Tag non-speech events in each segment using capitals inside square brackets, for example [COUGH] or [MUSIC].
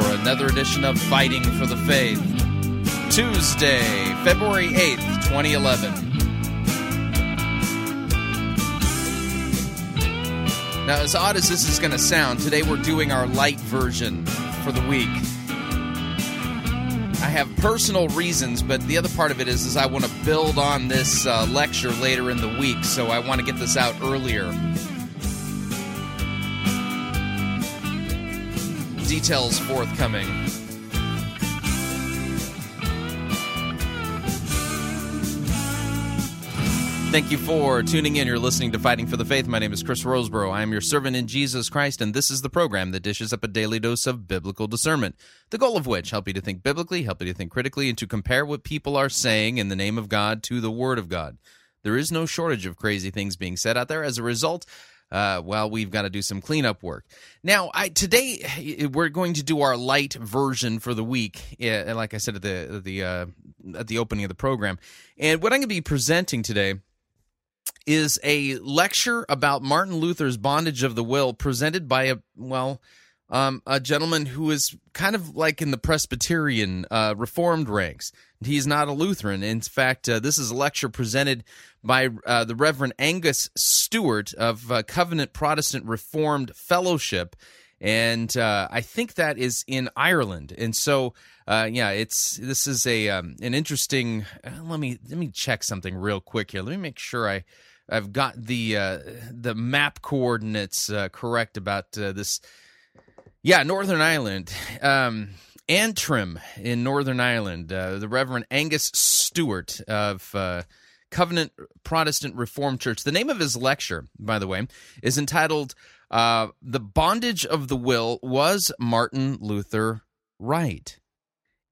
for another edition of Fighting for the Faith. Tuesday, February 8th, 2011. Now, as odd as this is going to sound, today we're doing our light version for the week. I have personal reasons, but the other part of it is, is I want to build on this uh, lecture later in the week, so I want to get this out earlier. Details forthcoming. Thank you for tuning in. You're listening to Fighting for the Faith. My name is Chris Rosebrough. I am your servant in Jesus Christ, and this is the program that dishes up a daily dose of biblical discernment. The goal of which help you to think biblically, help you to think critically, and to compare what people are saying in the name of God to the Word of God. There is no shortage of crazy things being said out there. As a result, uh, well, we've got to do some cleanup work. Now, I, today we're going to do our light version for the week, uh, like I said at the the uh, at the opening of the program. And what I'm going to be presenting today is a lecture about Martin Luther's bondage of the will, presented by a well. Um, a gentleman who is kind of like in the Presbyterian uh, Reformed ranks. He's not a Lutheran. In fact, uh, this is a lecture presented by uh, the Reverend Angus Stewart of uh, Covenant Protestant Reformed Fellowship, and uh, I think that is in Ireland. And so, uh, yeah, it's this is a um, an interesting. let me let me check something real quick here. Let me make sure I. I've got the the map coordinates correct about this. Yeah, Northern Ireland, um, Antrim in Northern Ireland. Uh, the Reverend Angus Stewart of uh, Covenant Protestant Reformed Church. The name of his lecture, by the way, is entitled uh, "The Bondage of the Will Was Martin Luther Right."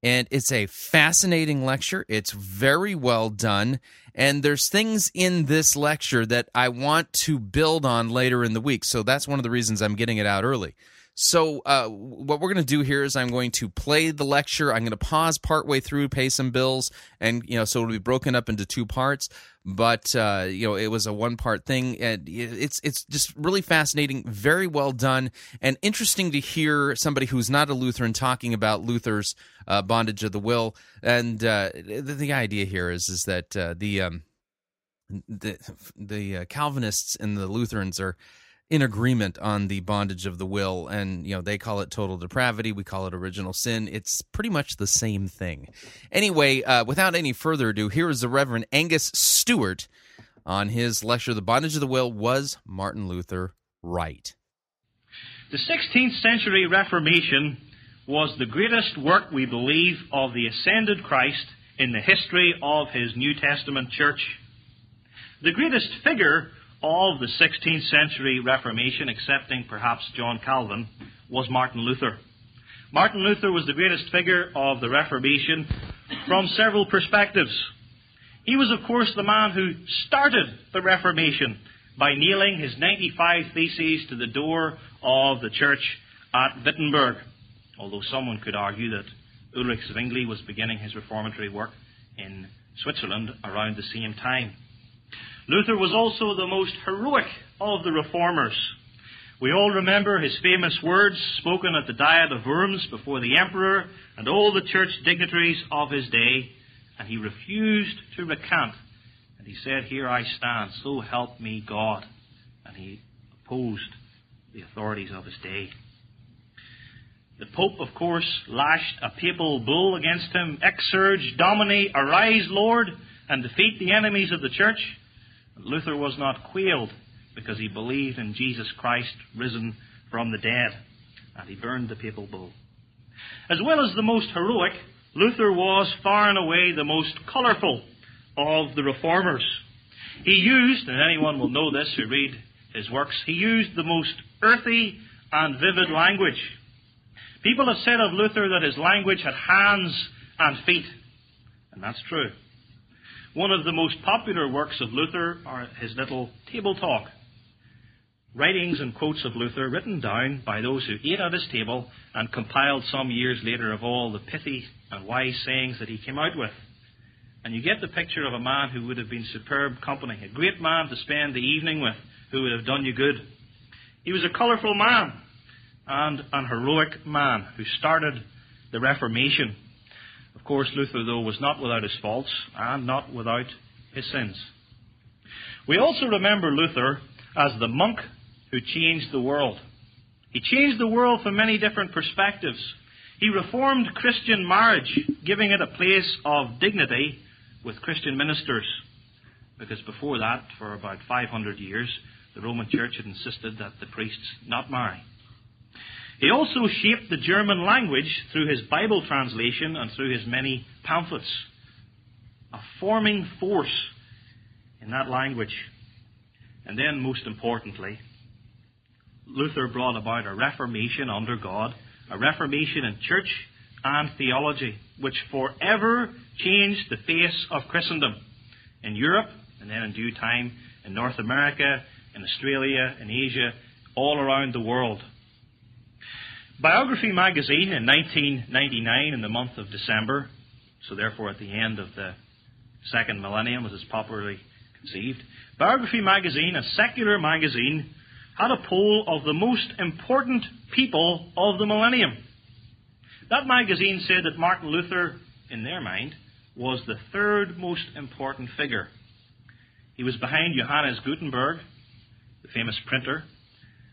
And it's a fascinating lecture. It's very well done. And there's things in this lecture that I want to build on later in the week. So that's one of the reasons I'm getting it out early. So uh, what we're going to do here is I'm going to play the lecture. I'm going to pause partway through, pay some bills, and you know, so it'll be broken up into two parts. But uh, you know, it was a one part thing, and it's it's just really fascinating, very well done, and interesting to hear somebody who's not a Lutheran talking about Luther's uh, bondage of the will. And uh, the, the, idea here is is that uh, the um, the the uh, Calvinists and the Lutherans are in agreement on the bondage of the will and you know they call it total depravity we call it original sin. It's pretty much the same thing. Anyway uh, without any further ado here is the reverend angus stewart on his lecture the bondage of the will was martin luther right? The 16th century reformation was the greatest work we believe of the ascended christ in the history of his new testament church. The greatest figure of the 16th century Reformation, excepting perhaps John Calvin, was Martin Luther. Martin Luther was the greatest figure of the Reformation from several perspectives. He was, of course, the man who started the Reformation by nailing his 95 Theses to the door of the church at Wittenberg, although someone could argue that Ulrich Zwingli was beginning his reformatory work in Switzerland around the same time. Luther was also the most heroic of the reformers. We all remember his famous words spoken at the Diet of Worms before the emperor and all the church dignitaries of his day, and he refused to recant. And he said, Here I stand, so help me God. And he opposed the authorities of his day. The Pope, of course, lashed a papal bull against him, exsurge, Domine, arise, Lord, and defeat the enemies of the church. Luther was not quailed because he believed in Jesus Christ risen from the dead, and he burned the papal bull. As well as the most heroic, Luther was far and away the most colourful of the reformers. He used, and anyone will know this who read his works, he used the most earthy and vivid language. People have said of Luther that his language had hands and feet, and that's true. One of the most popular works of Luther are his little table talk. Writings and quotes of Luther written down by those who ate at his table and compiled some years later of all the pithy and wise sayings that he came out with. And you get the picture of a man who would have been superb company, a great man to spend the evening with, who would have done you good. He was a colourful man and an heroic man who started the Reformation course, Luther, though, was not without his faults and not without his sins. We also remember Luther as the monk who changed the world. He changed the world from many different perspectives. He reformed Christian marriage, giving it a place of dignity with Christian ministers. Because before that, for about 500 years, the Roman Church had insisted that the priests not marry. He also shaped the German language through his Bible translation and through his many pamphlets, a forming force in that language. And then, most importantly, Luther brought about a reformation under God, a reformation in church and theology, which forever changed the face of Christendom in Europe, and then in due time in North America, in Australia, in Asia, all around the world. Biography magazine in 1999, in the month of December, so therefore at the end of the second millennium as it's popularly conceived, Biography magazine, a secular magazine, had a poll of the most important people of the millennium. That magazine said that Martin Luther, in their mind, was the third most important figure. He was behind Johannes Gutenberg, the famous printer,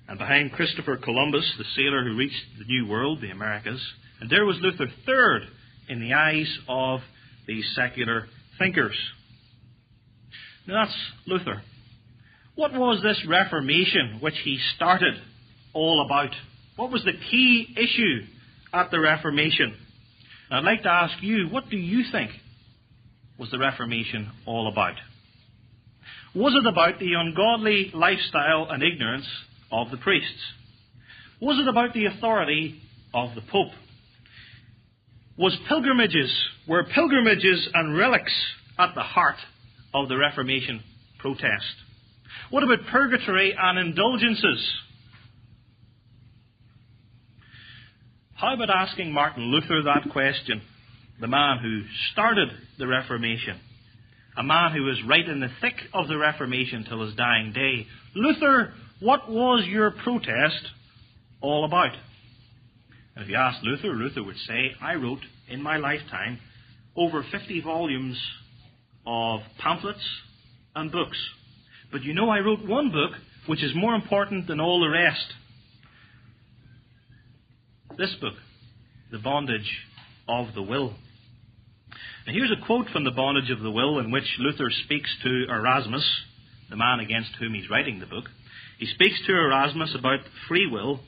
and behind Christopher Columbus, the sailor who reached the New World, the Americas. And there was Luther third in the eyes of these secular thinkers. Now that's Luther. What was this Reformation which he started all about? What was the key issue at the Reformation? And I'd like to ask you, what do you think was the Reformation all about? Was it about the ungodly lifestyle and ignorance of the priests? Was it about the authority of the Pope? Was pilgrimages, were pilgrimages and relics at the heart of the Reformation protest? What about purgatory and indulgences? How about asking Martin Luther that question? The man who started the Reformation. A man who was right in the thick of the Reformation till his dying day. Luther, what was your protest all about? And if you asked Luther, Luther would say, I wrote in my lifetime over 50 volumes of pamphlets and books. But you know, I wrote one book which is more important than all the rest. This book, The Bondage of the Will. Now, here's a quote from The Bondage of the Will in which Luther speaks to Erasmus, the man against whom he's writing the book. He speaks to Erasmus about free will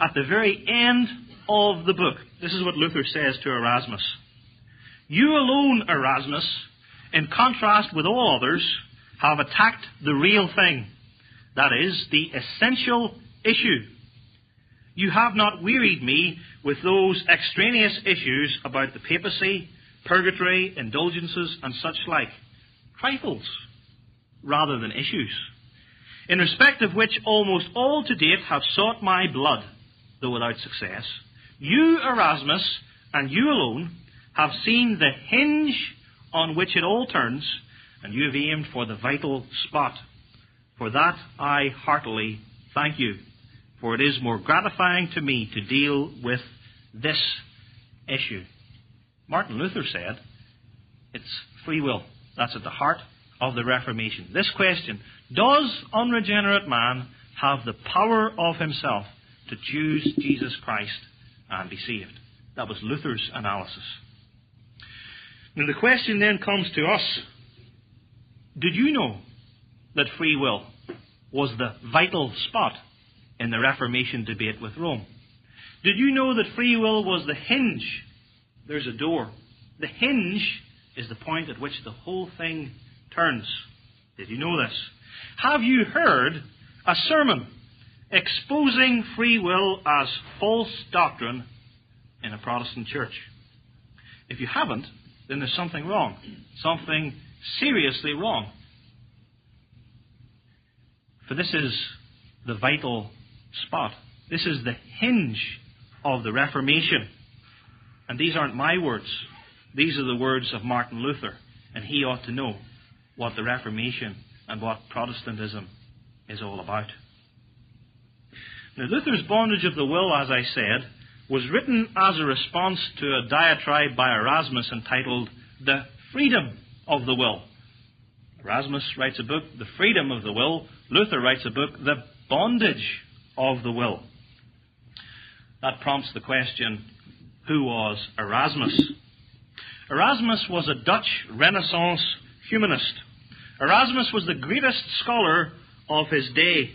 at the very end of the book. This is what Luther says to Erasmus. You alone, Erasmus, in contrast with all others, have attacked the real thing. That is, the essential issue. You have not wearied me with those extraneous issues about the papacy, purgatory, indulgences, and such like. Trifles, rather than issues in respect of which almost all to date have sought my blood, though without success, you, Erasmus, and you alone, have seen the hinge on which it all turns, and you have aimed for the vital spot. For that I heartily thank you, for it is more gratifying to me to deal with this issue. Martin Luther said, it's free will. That's at the heart of the Reformation. This question Does unregenerate man have the power of himself to choose Jesus Christ and be saved. That was Luther's analysis. Now the question then comes to us Did you know that free will was the vital spot in the Reformation debate with Rome? Did you know that free will was the hinge? There's a door. The hinge is the point at which the whole thing turns. Did you know this? Have you heard a sermon exposing free will as false doctrine in a Protestant church? If you haven't, then there's something wrong. Something seriously wrong. For this is the vital spot. This is the hinge of the Reformation. And these aren't my words. These are the words of Martin Luther. And he ought to know what the Reformation and what Protestantism is all about. Now, Luther's bondage of the will, as I said, was written as a response to a diatribe by Erasmus entitled The Freedom of the Will. Erasmus writes a book, The Freedom of the Will. Luther writes a book, The Bondage of the Will. That prompts the question who was Erasmus? Erasmus was a Dutch Renaissance humanist. Erasmus was the greatest scholar of his day.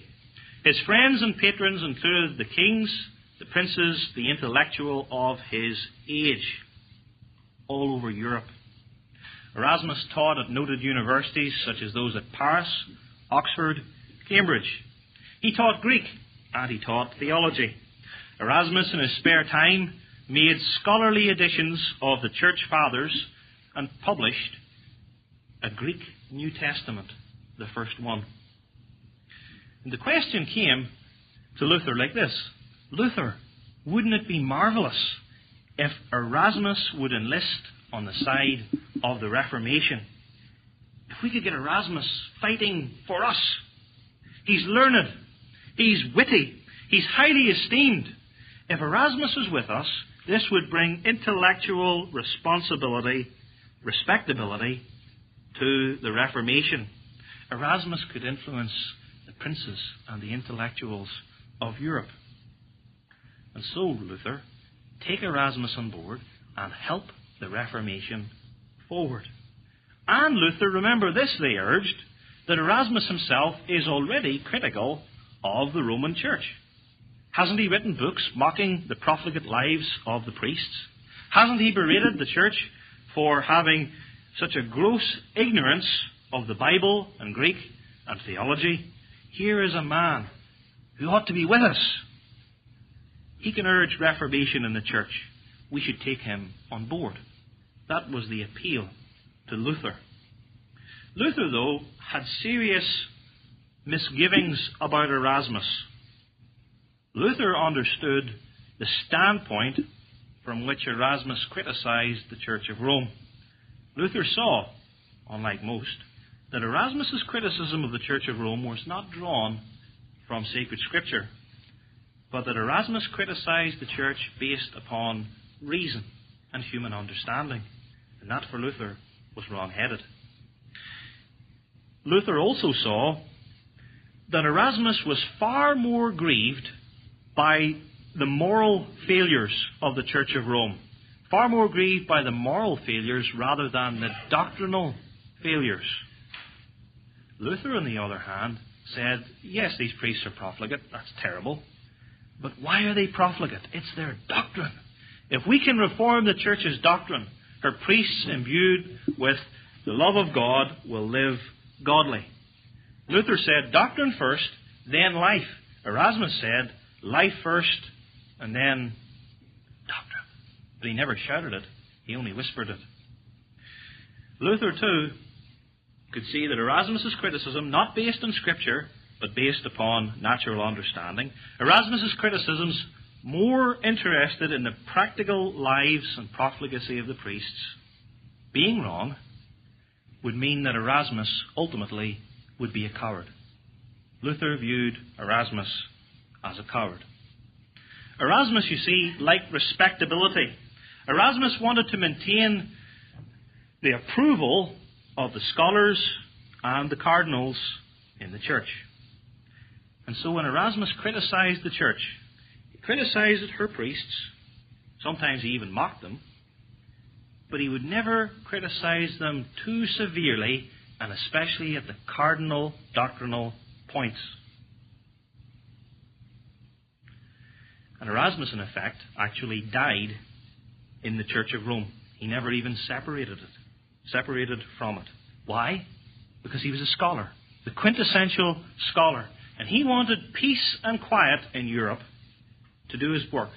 His friends and patrons included the kings, the princes, the intellectual of his age, all over Europe. Erasmus taught at noted universities such as those at Paris, Oxford, Cambridge. He taught Greek and he taught theology. Erasmus, in his spare time, made scholarly editions of the Church Fathers and published a Greek New Testament, the first one. And the question came to Luther like this Luther, wouldn't it be marvelous if Erasmus would enlist on the side of the Reformation? If we could get Erasmus fighting for us. He's learned, he's witty, he's highly esteemed. If Erasmus was with us, this would bring intellectual responsibility, respectability to the Reformation. Erasmus could influence the princes and the intellectuals of Europe. And so, Luther, take Erasmus on board and help the Reformation forward. And Luther, remember this, they urged, that Erasmus himself is already critical of the Roman Church. Hasn't he written books mocking the profligate lives of the priests? Hasn't he berated the church for having such a gross ignorance of the Bible and Greek and theology? Here is a man who ought to be with us. He can urge reformation in the church. We should take him on board. That was the appeal to Luther. Luther, though, had serious misgivings about Erasmus. Luther understood the standpoint from which Erasmus criticized the Church of Rome. Luther saw, unlike most, that Erasmus's criticism of the Church of Rome was not drawn from sacred scripture, but that Erasmus criticized the church based upon reason and human understanding. And that for Luther was wrong headed. Luther also saw that Erasmus was far more grieved by the moral failures of the Church of Rome. Far more grieved by the moral failures rather than the doctrinal failures. Luther, on the other hand, said, yes, these priests are profligate. That's terrible. But why are they profligate? It's their doctrine. If we can reform the church's doctrine, her priests imbued with the love of God will live godly. Luther said, doctrine first, then life. Erasmus said, life first, and then. But he never shouted it, he only whispered it. Luther, too, could see that Erasmus's criticism, not based on Scripture, but based upon natural understanding, Erasmus's criticisms more interested in the practical lives and profligacy of the priests, being wrong, would mean that Erasmus ultimately would be a coward. Luther viewed Erasmus as a coward. Erasmus, you see, liked respectability. Erasmus wanted to maintain the approval of the scholars and the cardinals in the church. And so when Erasmus criticized the church, he criticized her priests, Sometimes he even mocked them. But he would never criticize them too severely, and especially at the cardinal doctrinal points. And Erasmus, in effect, actually died in the Church of Rome. He never even separated it, separated from it. Why? Because he was a scholar, the quintessential scholar. And he wanted peace and quiet in Europe to do his work,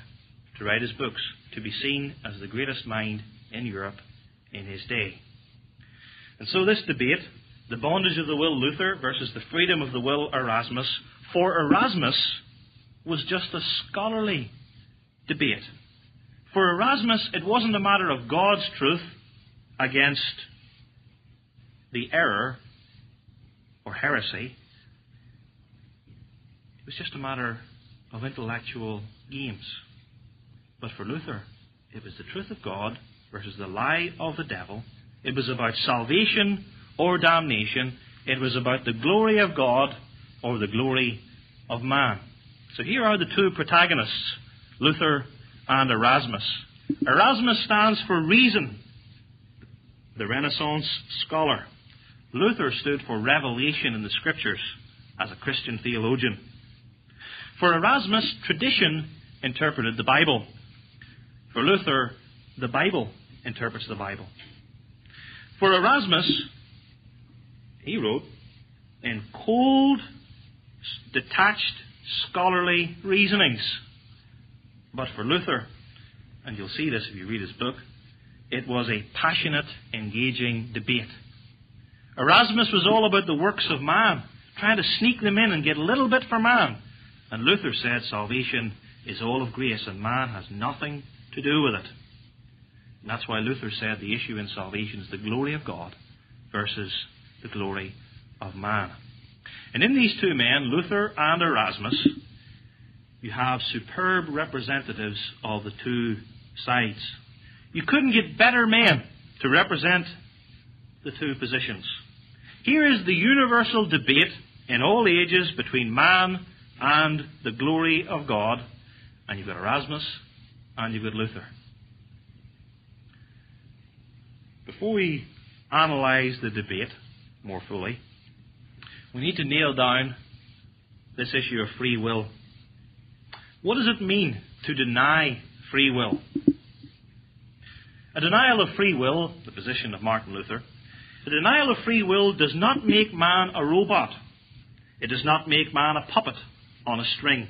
to write his books, to be seen as the greatest mind in Europe in his day. And so this debate, the bondage of the will Luther versus the freedom of the will Erasmus, for Erasmus was just a scholarly debate. For Erasmus, it wasn't a matter of God's truth against the error or heresy. It was just a matter of intellectual games. But for Luther, it was the truth of God versus the lie of the devil. It was about salvation or damnation. It was about the glory of God or the glory of man. So here are the two protagonists, Luther and Erasmus. Erasmus stands for reason, the Renaissance scholar. Luther stood for revelation in the Scriptures as a Christian theologian. For Erasmus, tradition interpreted the Bible. For Luther, the Bible interprets the Bible. For Erasmus, he wrote in cold, detached scholarly reasonings. But for Luther, and you'll see this if you read his book, it was a passionate, engaging debate. Erasmus was all about the works of man, trying to sneak them in and get a little bit for man. And Luther said salvation is all of grace and man has nothing to do with it. And that's why Luther said the issue in salvation is the glory of God versus the glory of man. And in these two men, Luther and Erasmus, you have superb representatives of the two sides. You couldn't get better men to represent the two positions. Here is the universal debate in all ages between man and the glory of God, and you've got Erasmus and you've got Luther. Before we analyze the debate more fully, we need to nail down this issue of free will. What does it mean to deny free will? A denial of free will, the position of Martin Luther, a denial of free will does not make man a robot. It does not make man a puppet on a string.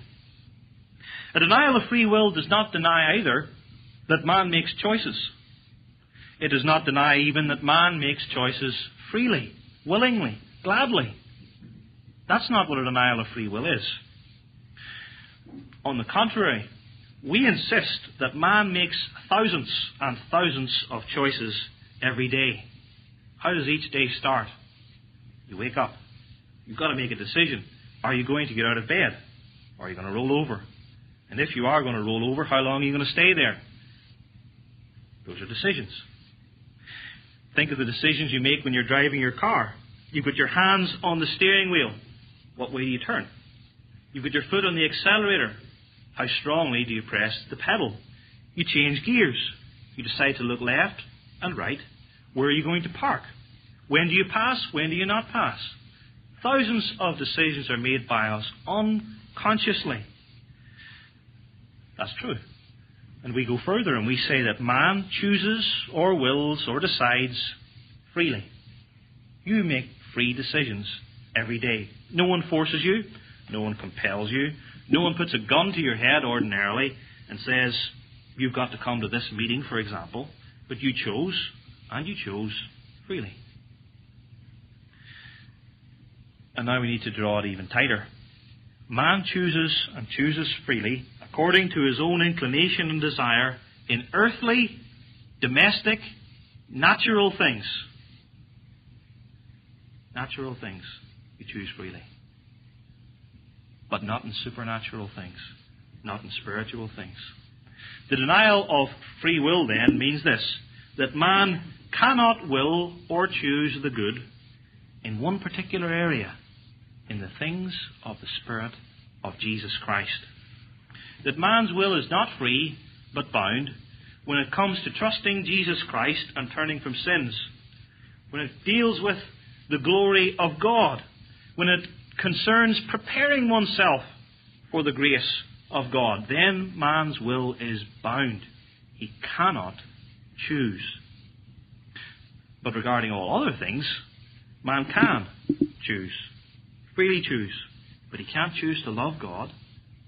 A denial of free will does not deny either that man makes choices. It does not deny even that man makes choices freely, willingly, gladly. That's not what a denial of free will is. On the contrary, we insist that man makes thousands and thousands of choices every day. How does each day start? You wake up. You've got to make a decision. Are you going to get out of bed? Or are you going to roll over? And if you are going to roll over, how long are you going to stay there? Those are decisions. Think of the decisions you make when you're driving your car. You put your hands on the steering wheel. What way do you turn? You put your foot on the accelerator. How strongly do you press the pedal? You change gears. You decide to look left and right. Where are you going to park? When do you pass? When do you not pass? Thousands of decisions are made by us unconsciously. That's true. And we go further and we say that man chooses or wills or decides freely. You make free decisions every day. No one forces you. No one compels you. No one puts a gun to your head ordinarily and says, You've got to come to this meeting, for example. But you chose, and you chose freely. And now we need to draw it even tighter. Man chooses and chooses freely according to his own inclination and desire in earthly, domestic, natural things. Natural things you choose freely. But not in supernatural things, not in spiritual things. The denial of free will then means this that man cannot will or choose the good in one particular area, in the things of the Spirit of Jesus Christ. That man's will is not free, but bound, when it comes to trusting Jesus Christ and turning from sins, when it deals with the glory of God, when it concerns preparing oneself for the grace of God, then man's will is bound. He cannot choose. But regarding all other things, man can choose, freely choose. But he can't choose to love God,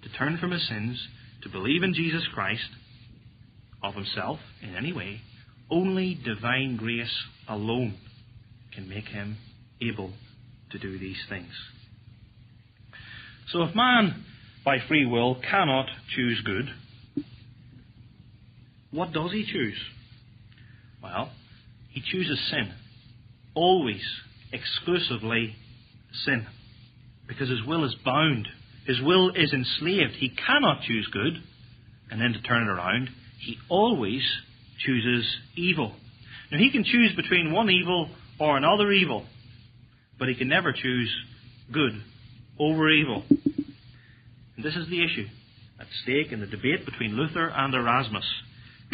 to turn from his sins, to believe in Jesus Christ of himself in any way. Only divine grace alone can make him able to do these things. So if man, by free will, cannot choose good, what does he choose? Well, he chooses sin. Always, exclusively sin. Because his will is bound. His will is enslaved. He cannot choose good and then to turn it around. He always chooses evil. Now, he can choose between one evil or another evil, but he can never choose good over evil. And this is the issue at stake in the debate between Luther and Erasmus.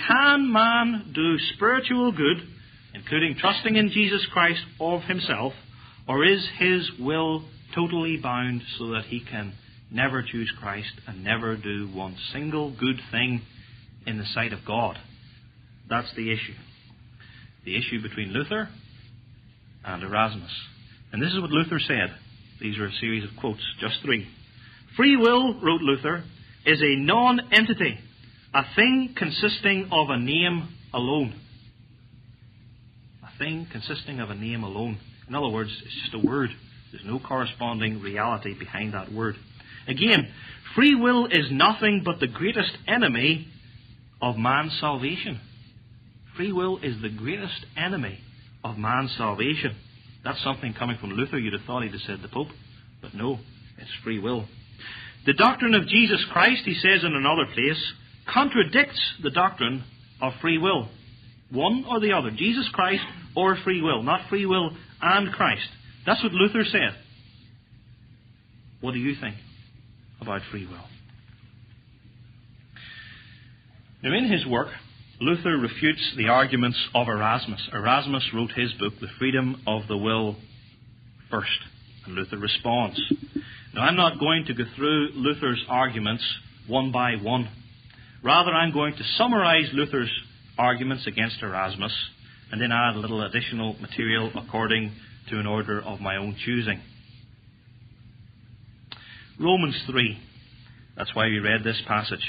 Can man do spiritual good, including trusting in Jesus Christ of himself, or is his will totally bound so that he can never choose Christ and never do one single good thing in the sight of God? That's the issue. The issue between Luther and Erasmus. And this is what Luther said. These are a series of quotes, just three. Free will, wrote Luther, is a non entity a thing consisting of a name alone. A thing consisting of a name alone. In other words, it's just a word. There's no corresponding reality behind that word. Again, free will is nothing but the greatest enemy of man's salvation. Free will is the greatest enemy of man's salvation. That's something coming from Luther. You'd have thought he'd have said the Pope. But no, it's free will. The doctrine of Jesus Christ, he says in another place, contradicts the doctrine of free will. One or the other, Jesus Christ or free will, not free will and Christ. That's what Luther said. What do you think about free will? Now, in his work, Luther refutes the arguments of Erasmus. Erasmus wrote his book, The Freedom of the Will, first, and Luther responds. Now, I'm not going to go through Luther's arguments one by one. Rather, I'm going to summarize Luther's arguments against Erasmus and then add a little additional material according to an order of my own choosing. Romans 3. That's why we read this passage.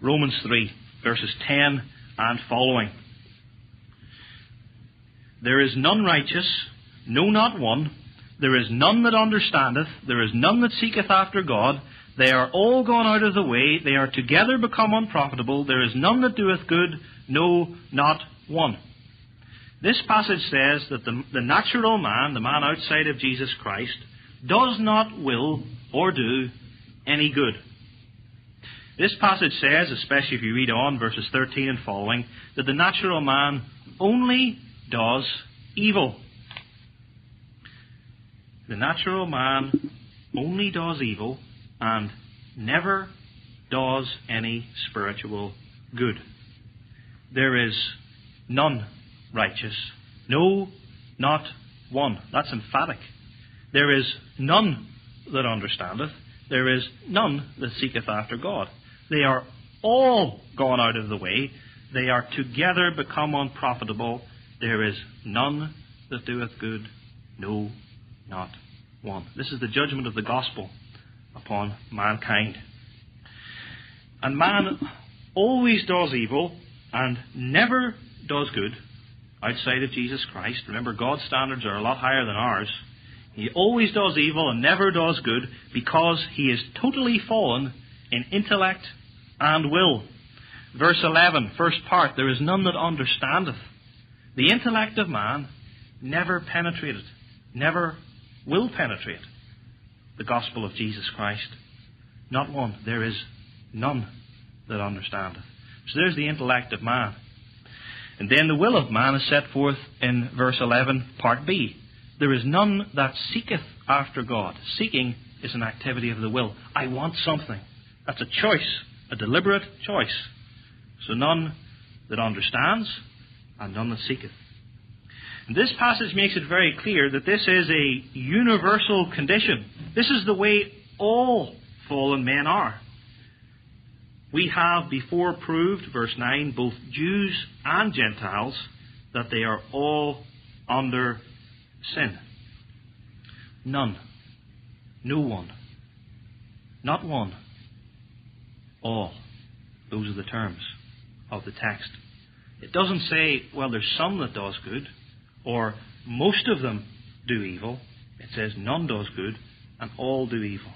Romans 3, verses 10 and following. There is none righteous, no, not one. There is none that understandeth. There is none that seeketh after God. They are all gone out of the way. They are together become unprofitable. There is none that doeth good, no, not one. This passage says that the, the natural man, the man outside of Jesus Christ, does not will or do any good. This passage says, especially if you read on verses 13 and following, that the natural man only does evil. The natural man only does evil and never does any spiritual good. There is none righteous. No, not one. That's emphatic. There is none that understandeth. There is none that seeketh after God. They are all gone out of the way. They are together become unprofitable. There is none that doeth good. No, not one. This is the judgment of the gospel upon mankind. And man always does evil and never does good outside of Jesus Christ. Remember, God's standards are a lot higher than ours. He always does evil and never does good because he is totally fallen in intellect and will. Verse 11, first part, there is none that understandeth. The intellect of man never penetrated, never will penetrate the gospel of Jesus Christ. Not one. There is none that understandeth. So there's the intellect of man. And then the will of man is set forth in verse 11, part B. There is none that seeketh after God. Seeking is an activity of the will. I want something. That's a choice, a deliberate choice. So none that understands, and none that seeketh. And this passage makes it very clear that this is a universal condition. This is the way all fallen men are. We have before proved, verse 9, both Jews and Gentiles, that they are all under sin. None. No one. Not one. All. Those are the terms of the text. It doesn't say, well, there's some that does good, or most of them do evil. It says none does good, and all do evil.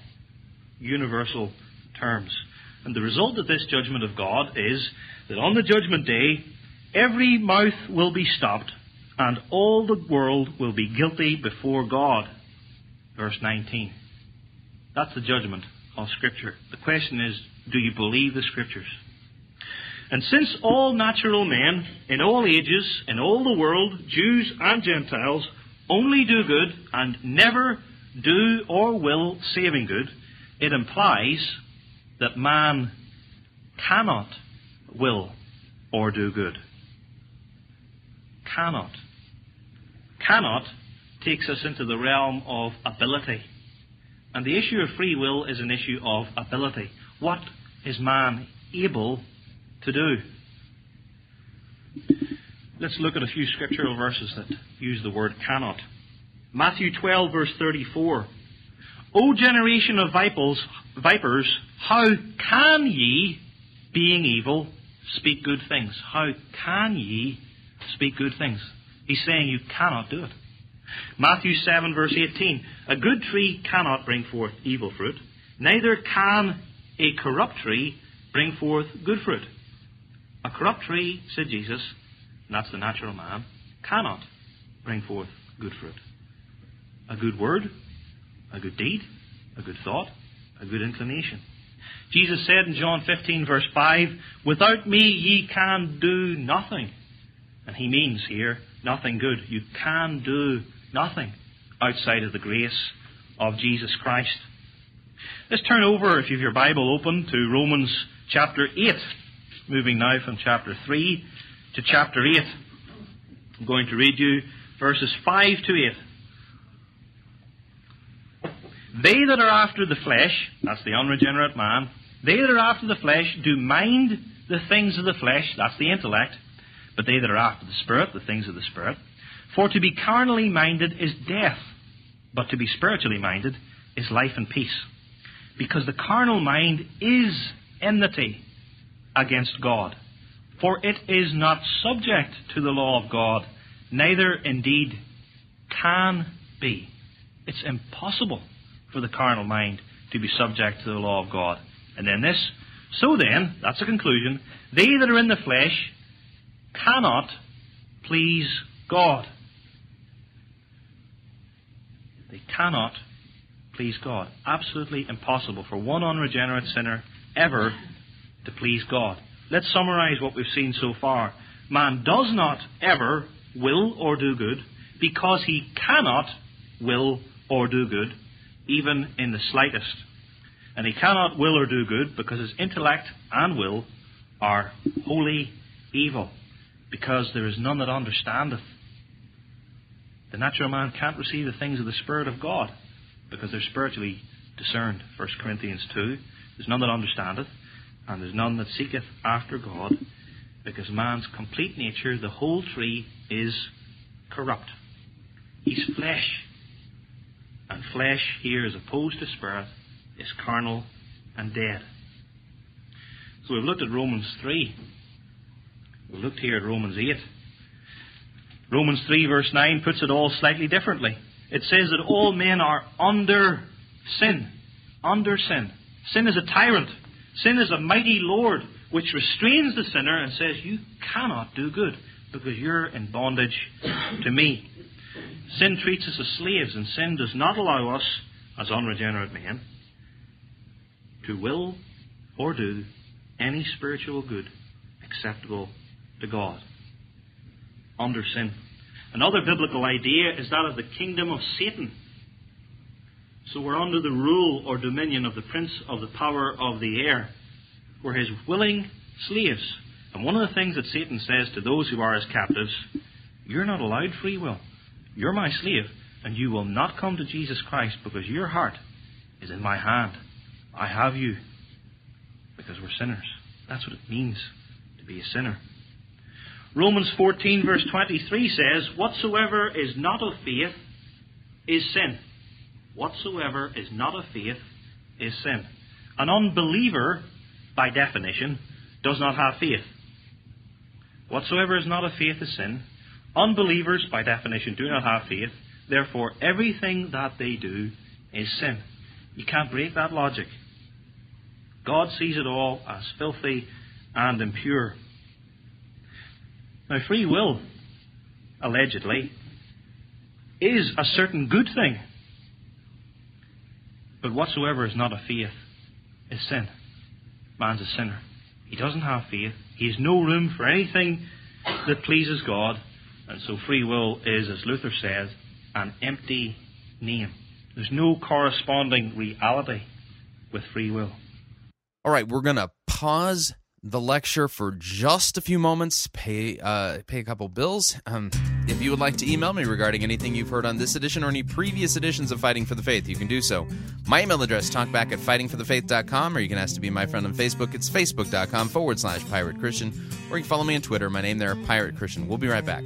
Universal terms. And the result of this judgment of God is that on the judgment day, every mouth will be stopped, and all the world will be guilty before God. Verse 19. That's the judgment of Scripture. The question is, do you believe the Scriptures? And since all natural men, in all ages, in all the world, Jews and Gentiles, only do good and never do or will saving good, it implies that man cannot will or do good. Cannot. Cannot takes us into the realm of ability. And the issue of free will is an issue of ability. What is man able to do? Let's look at a few scriptural verses that use the word cannot. Matthew 12, verse 34. O generation of vipers, vipers, how can ye, being evil, speak good things? How can ye speak good things? He's saying you cannot do it. Matthew 7, verse 18. A good tree cannot bring forth evil fruit, neither can a corrupt tree bring forth good fruit. A corrupt tree, said Jesus, and that's the natural man, cannot bring forth good fruit. A good word, a good deed, a good thought, a good inclination. Jesus said in John 15, verse 5, Without me ye can do nothing. And he means here, nothing good. You can do nothing outside of the grace of Jesus Christ. Let's turn over, if you have your Bible open, to Romans chapter 8. Moving now from chapter 3 to chapter 8. I'm going to read you verses 5 to 8. They that are after the flesh, that's the unregenerate man, they that are after the flesh do mind the things of the flesh, that's the intellect, but they that are after the Spirit, the things of the Spirit. For to be carnally minded is death, but to be spiritually minded is life and peace. Because the carnal mind is enmity against God. For it is not subject to the law of God, neither indeed can be. It's impossible for the carnal mind to be subject to the law of God. And then this, so then, that's a conclusion, they that are in the flesh cannot please God. They cannot please God. Absolutely impossible for one unregenerate sinner ever to please God. Let's summarize what we've seen so far. Man does not ever will or do good because he cannot will or do good, even in the slightest. And he cannot will or do good because his intellect and will are wholly evil, because there is none that understandeth. The natural man can't receive the things of the Spirit of God because they're spiritually discerned. 1 Corinthians 2. There's none that understandeth, and there's none that seeketh after God, because man's complete nature, the whole tree, is corrupt. He's flesh. And flesh here, as opposed to spirit, is carnal and dead. So we've looked at Romans 3. We've looked here at Romans 8. Romans 3, verse 9, puts it all slightly differently. It says that all men are under sin. Under sin. Sin is a tyrant. Sin is a mighty Lord which restrains the sinner and says, You cannot do good because you're in bondage to me. Sin treats us as slaves, and sin does not allow us, as unregenerate men, to will or do any spiritual good acceptable to God. Under sin. Another biblical idea is that of the kingdom of Satan. So we're under the rule or dominion of the prince of the power of the air. We're his willing slaves. And one of the things that Satan says to those who are his captives, you're not allowed free will. You're my slave, and you will not come to Jesus Christ because your heart is in my hand. I have you because we're sinners. That's what it means to be a sinner. Romans 14, verse 23 says, Whatsoever is not of faith is sin. Whatsoever is not of faith is sin. An unbeliever, by definition, does not have faith. Whatsoever is not of faith is sin. Unbelievers, by definition, do not have faith. Therefore, everything that they do is sin. You can't break that logic. God sees it all as filthy and impure. Now, free will, allegedly, is a certain good thing. But whatsoever is not of faith is sin. Man's a sinner. He doesn't have faith. He has no room for anything that pleases God. And so free will is, as Luther says, an empty name. There's no corresponding reality with free will. All right, we're going to pause the lecture for just a few moments, pay uh, pay a couple bills. Um, if you would like to email me regarding anything you've heard on this edition or any previous editions of Fighting for the Faith, you can do so. My email address, talkback at fightingforthefaith.com, or you can ask to be my friend on Facebook. It's facebook.com forward slash pirate Christian, or you can follow me on Twitter. My name there, Pirate Christian. We'll be right back.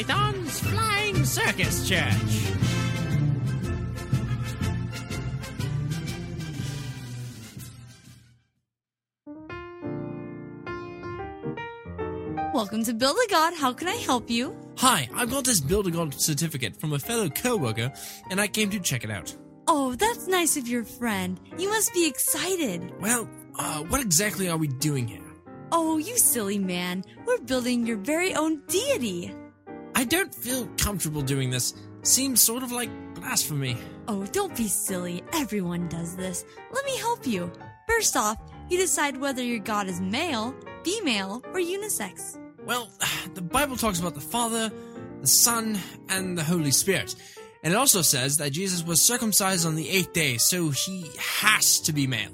Python's Flying Circus Church. Welcome to Build a God. How can I help you? Hi, I've got this Build a God certificate from a fellow coworker, and I came to check it out. Oh, that's nice of your friend. You must be excited. Well, uh, what exactly are we doing here? Oh, you silly man. We're building your very own deity. I don't feel comfortable doing this. Seems sort of like blasphemy. Oh, don't be silly. Everyone does this. Let me help you. First off, you decide whether your God is male, female, or unisex. Well, [SIGHS] the Bible talks about the Father, the Son, and the Holy Spirit. And it also says that Jesus was circumcised on the eighth day, so he has to be male.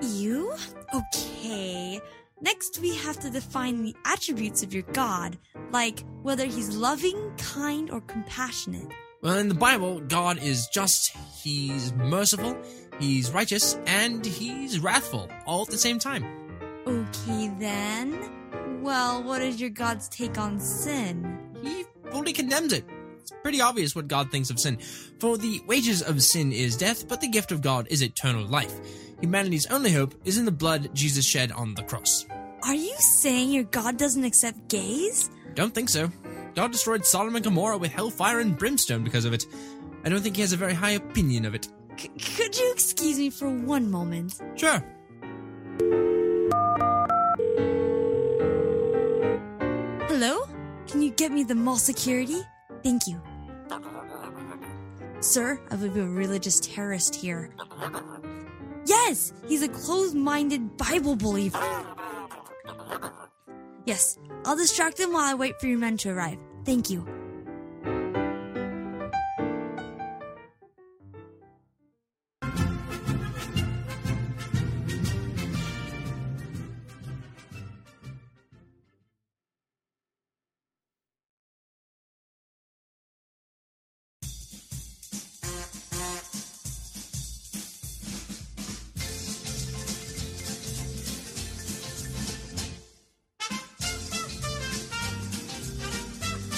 You? Okay. Next, we have to define the attributes of your God, like whether he's loving, kind, or compassionate. Well, in the Bible, God is just, he's merciful, he's righteous, and he's wrathful, all at the same time. Okay, then. Well, what is your God's take on sin? He fully condemns it. It's pretty obvious what God thinks of sin. For the wages of sin is death, but the gift of God is eternal life. Humanity's only hope is in the blood Jesus shed on the cross. Are you saying your God doesn't accept gays? Don't think so. God destroyed Sodom and Gomorrah with hellfire and brimstone because of it. I don't think he has a very high opinion of it. C- could you excuse me for one moment? Sure. Hello? Can you get me the mall security? Thank you. Sir, I believe a religious terrorist here. Yes, he's a closed minded Bible believer. Yes, I'll distract him while I wait for your men to arrive. Thank you.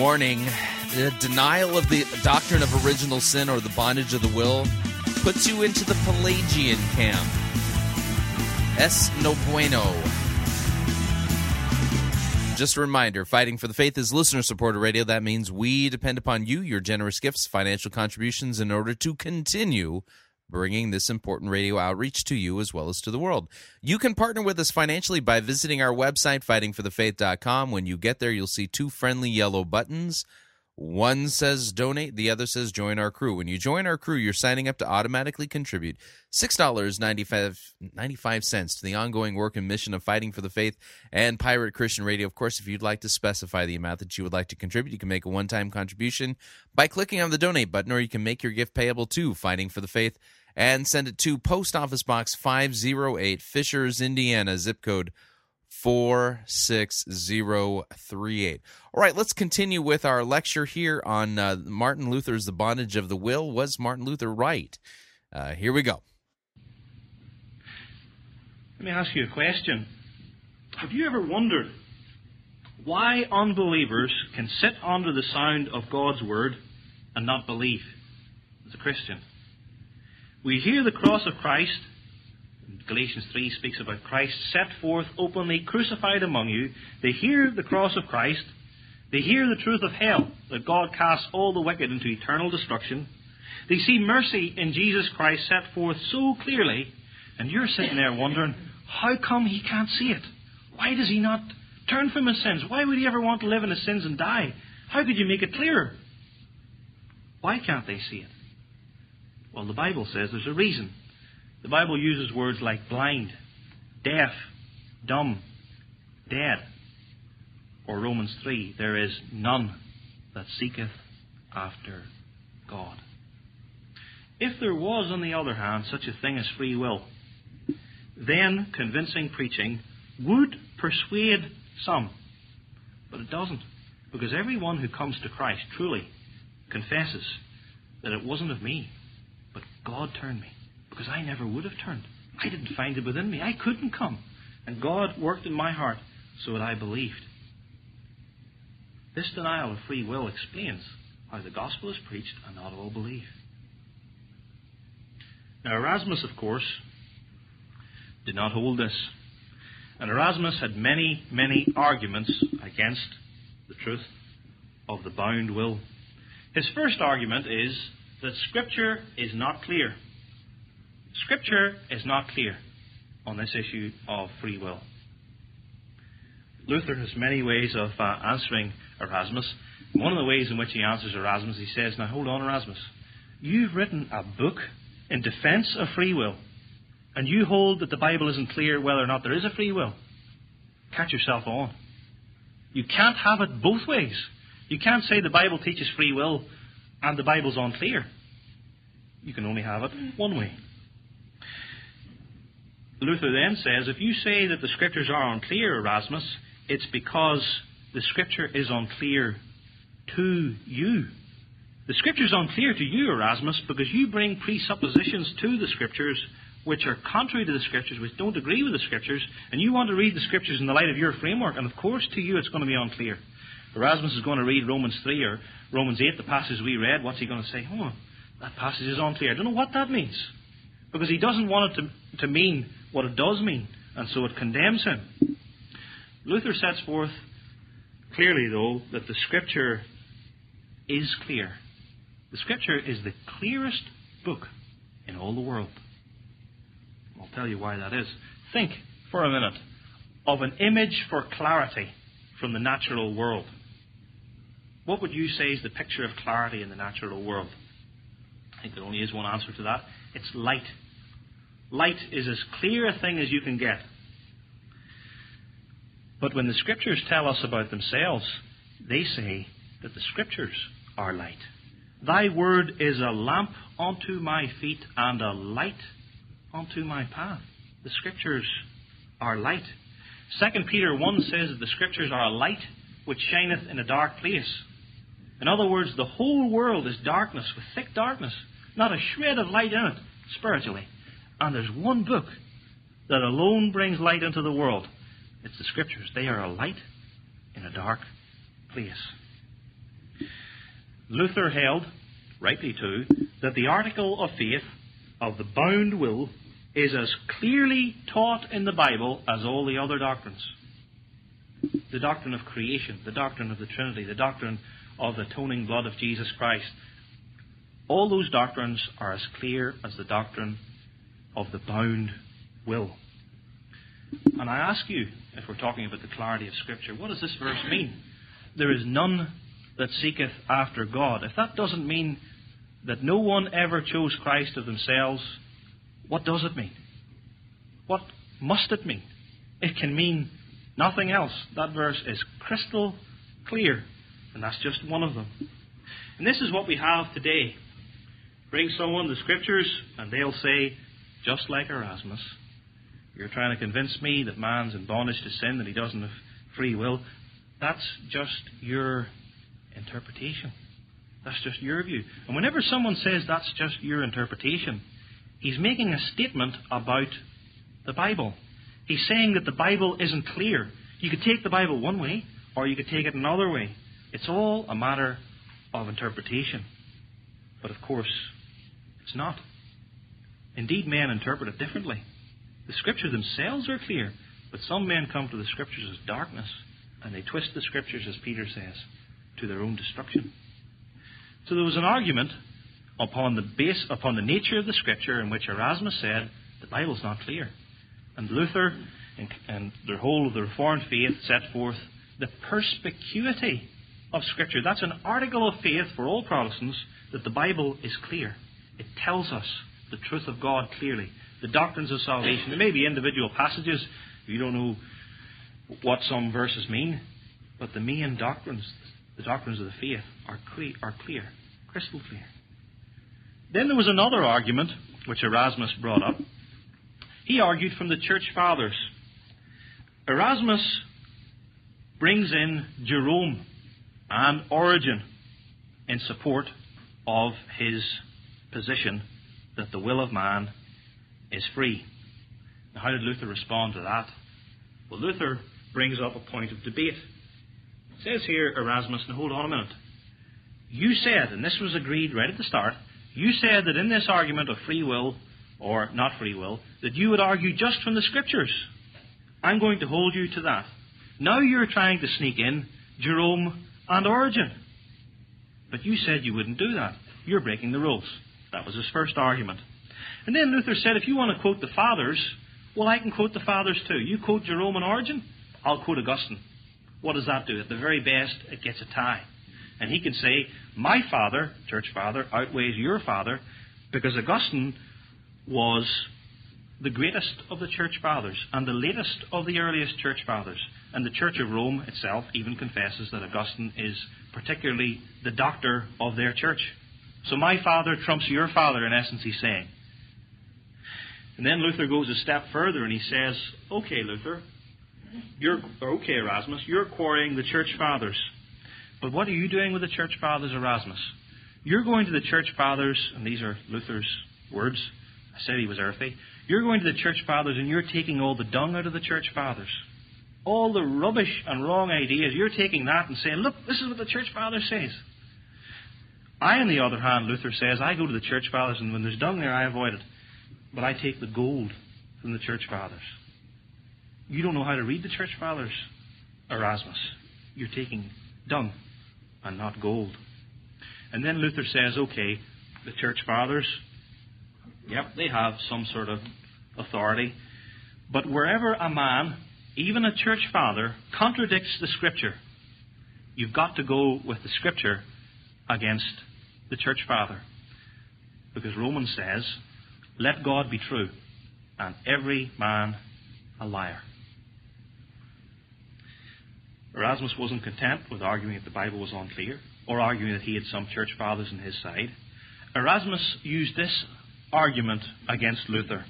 Warning the denial of the doctrine of original sin or the bondage of the will puts you into the Pelagian camp. Es no bueno. Just a reminder Fighting for the Faith is listener supported radio. That means we depend upon you, your generous gifts, financial contributions in order to continue bringing this important radio outreach to you as well as to the world. You can partner with us financially by visiting our website, fightingforthefaith.com. When you get there, you'll see two friendly yellow buttons. One says donate, the other says join our crew. When you join our crew, you're signing up to automatically contribute $6.95 to the ongoing work and mission of Fighting for the Faith and Pirate Christian Radio. Of course, if you'd like to specify the amount that you would like to contribute, you can make a one time contribution by clicking on the donate button, or you can make your gift payable to Fighting for the Faith and send it to Post Office Box 508, Fishers, Indiana, zip code 46038. All right, let's continue with our lecture here on uh, Martin Luther's The Bondage of the Will. Was Martin Luther right? Uh, here we go. Let me ask you a question. Have you ever wondered why unbelievers can sit under the sound of God's word and not believe as a Christian? We hear the cross of Christ. Galatians 3 speaks about Christ set forth openly, crucified among you. They hear the cross of Christ. They hear the truth of hell, that God casts all the wicked into eternal destruction. They see mercy in Jesus Christ set forth so clearly, and you're sitting there wondering, how come he can't see it? Why does he not turn from his sins? Why would he ever want to live in his sins and die? How could you make it clearer? Why can't they see it? Well, the Bible says there's a reason. The Bible uses words like blind, deaf, dumb, dead. Or Romans 3, there is none that seeketh after God. If there was, on the other hand, such a thing as free will, then convincing preaching would persuade some. But it doesn't. Because everyone who comes to Christ truly confesses that it wasn't of me, God turned me because I never would have turned. I didn't find it within me. I couldn't come. And God worked in my heart so that I believed. This denial of free will explains how the gospel is preached and not all believe. Now, Erasmus, of course, did not hold this. And Erasmus had many, many arguments against the truth of the bound will. His first argument is that Scripture is not clear. Scripture is not clear on this issue of free will. Luther has many ways of uh, answering Erasmus. One of the ways in which he answers Erasmus, he says, Now hold on, Erasmus. You've written a book in defense of free will, and you hold that the Bible isn't clear whether or not there is a free will. Catch yourself on. You can't have it both ways. You can't say the Bible teaches free will and the Bible's unclear. You can only have it one way. Luther then says if you say that the Scriptures are unclear, Erasmus, it's because the Scripture is unclear to you. The Scripture is unclear to you, Erasmus, because you bring presuppositions to the Scriptures which are contrary to the Scriptures, which don't agree with the Scriptures, and you want to read the Scriptures in the light of your framework, and of course to you it's going to be unclear. Erasmus is going to read Romans 3 or Romans 8, the passage we read. What's he going to say? Oh, that passage is unclear. I don't know what that means. Because he doesn't want it to, to mean what it does mean, and so it condemns him. Luther sets forth clearly, though, that the Scripture is clear. The Scripture is the clearest book in all the world. I'll tell you why that is. Think for a minute of an image for clarity from the natural world. What would you say is the picture of clarity in the natural world? I think there only is one answer to that. It's light. Light is as clear a thing as you can get. But when the Scriptures tell us about themselves, they say that the Scriptures are light. Thy word is a lamp unto my feet and a light unto my path. The Scriptures are light. 2 Peter 1 says that the Scriptures are a light which shineth in a dark place. In other words, the whole world is darkness, with thick darkness, not a shred of light in it, spiritually. And there's one book that alone brings light into the world. It's the Scriptures. They are a light in a dark place. Luther held, rightly too, that the article of faith of the bound will is as clearly taught in the Bible as all the other doctrines. The doctrine of creation, the doctrine of the Trinity, the doctrine of the atoning blood of Jesus Christ. All those doctrines are as clear as the doctrine of the bound will. And I ask you, if we're talking about the clarity of Scripture, what does this verse mean? There is none that seeketh after God. If that doesn't mean that no one ever chose Christ of themselves, what does it mean? What must it mean? It can mean nothing else. That verse is crystal clear, and that's just one of them. And this is what we have today. Bring someone the scriptures, and they'll say, just like Erasmus, you're trying to convince me that man's in bondage to sin, that he doesn't have free will. That's just your interpretation. That's just your view. And whenever someone says that's just your interpretation, he's making a statement about the Bible. He's saying that the Bible isn't clear. You could take the Bible one way, or you could take it another way. It's all a matter of interpretation. But of course, it's not. Indeed, men interpret it differently. The Scriptures themselves are clear, but some men come to the Scriptures as darkness, and they twist the Scriptures, as Peter says, to their own destruction. So there was an argument upon the base, upon the nature of the Scripture, in which Erasmus said the Bible's not clear, and Luther and, and the whole of the Reformed faith set forth the perspicuity of Scripture. That's an article of faith for all Protestants that the Bible is clear. It tells us the truth of God clearly, the doctrines of salvation. There may be individual passages you don't know what some verses mean, but the main doctrines, the doctrines of the faith, are clear, are clear crystal clear. Then there was another argument which Erasmus brought up. He argued from the church fathers. Erasmus brings in Jerome and Origen in support of his position that the will of man is free. Now, how did Luther respond to that? Well, Luther brings up a point of debate. It says here, Erasmus, now hold on a minute. You said, and this was agreed right at the start, you said that in this argument of free will, or not free will, that you would argue just from the Scriptures. I'm going to hold you to that. Now you're trying to sneak in Jerome and Origen. But you said you wouldn't do that. You're breaking the rules. That was his first argument. And then Luther said, if you want to quote the Fathers, well, I can quote the Fathers too. You quote Jerome and Origen, I'll quote Augustine. What does that do? At the very best, it gets a tie. And he can say, my father, church father, outweighs your father, because Augustine was the greatest of the church fathers and the latest of the earliest church fathers. And the Church of Rome itself even confesses that Augustine is particularly the doctor of their church. So my father trumps your father, in essence, he's saying. And then Luther goes a step further and he says, Okay, Luther, you're, okay, Erasmus, you're quarrying the church fathers. But what are you doing with the church fathers, Erasmus? You're going to the church fathers, and these are Luther's words. I said he was earthy. You're going to the church fathers and you're taking all the dung out of the church fathers. All the rubbish and wrong ideas, you're taking that and saying, look, this is what the church father says. I, on the other hand, Luther says, I go to the church fathers and when there's dung there, I avoid it. But I take the gold from the church fathers. You don't know how to read the church fathers. Erasmus, you're taking dung and not gold. And then Luther says, okay, the church fathers, yep, they have some sort of authority. But wherever a man, even a church father, contradicts the scripture, you've got to go with the scripture against the church father. Because Romans says, let God be true, and every man a liar. Erasmus wasn't content with arguing that the Bible was unclear or arguing that he had some church fathers on his side. Erasmus used this argument against Luther.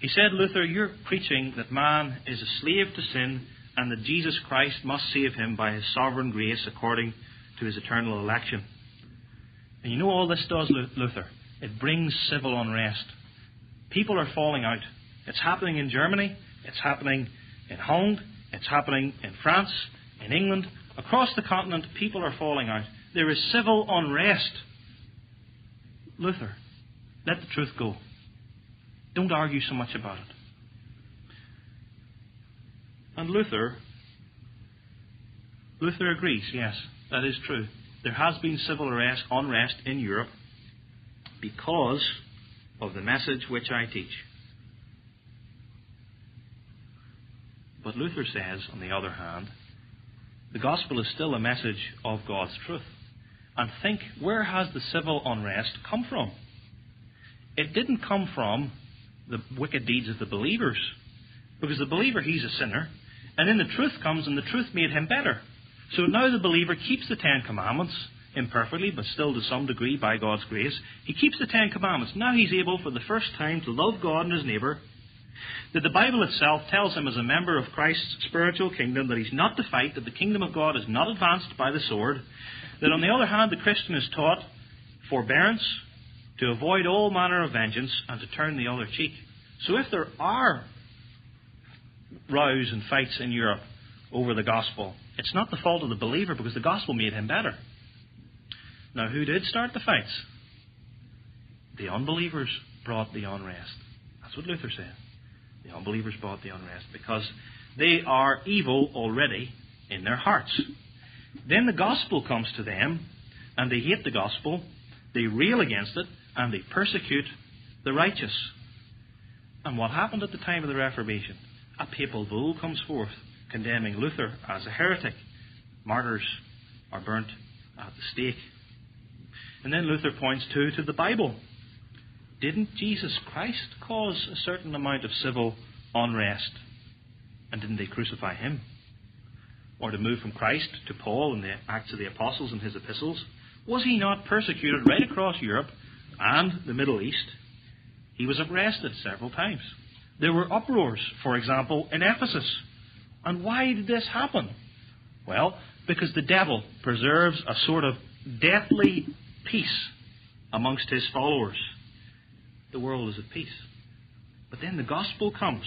He said, Luther, you're preaching that man is a slave to sin and that Jesus Christ must save him by his sovereign grace according to his eternal election. And you know all this does, Luther? It brings civil unrest. People are falling out. It's happening in Germany, it's happening in Holland, it's happening in France, in England, across the continent, people are falling out. There is civil unrest. Luther, let the truth go. Don't argue so much about it. And Luther, Luther agrees, yes, that is true. There has been civil unrest in Europe because of the message which I teach. But Luther says, on the other hand, the gospel is still a message of God's truth. And think, where has the civil unrest come from? It didn't come from the wicked deeds of the believers. Because the believer, he's a sinner. And then the truth comes, and the truth made him better. So now the believer keeps the Ten Commandments imperfectly, but still to some degree by God's grace. He keeps the Ten Commandments. Now he's able for the first time to love God and his neighbour that the Bible itself tells him as a member of Christ's spiritual kingdom that he's not to fight, that the kingdom of God is not advanced by the sword, that on the other hand the Christian is taught forbearance, to avoid all manner of vengeance, and to turn the other cheek. So if there are rows and fights in Europe over the gospel, it's not the fault of the believer because the gospel made him better. Now, who did start the fights? The unbelievers brought the unrest. That's what Luther said. The unbelievers brought the unrest because they are evil already in their hearts. Then the gospel comes to them, and they hate the gospel, they rail against it, and they persecute the righteous. And what happened at the time of the Reformation? A papal bull comes forth condemning Luther as a heretic. Martyrs are burnt at the stake. And then Luther points too to the Bible. Didn't Jesus Christ cause a certain amount of civil unrest? And didn't they crucify him? Or to move from Christ to Paul in the Acts of the Apostles and his epistles? Was he not persecuted right across Europe and the Middle East? He was arrested several times. There were uproars, for example, in Ephesus. And why did this happen? Well, because the devil preserves a sort of deathly peace amongst his followers the world is at peace. But then the gospel comes,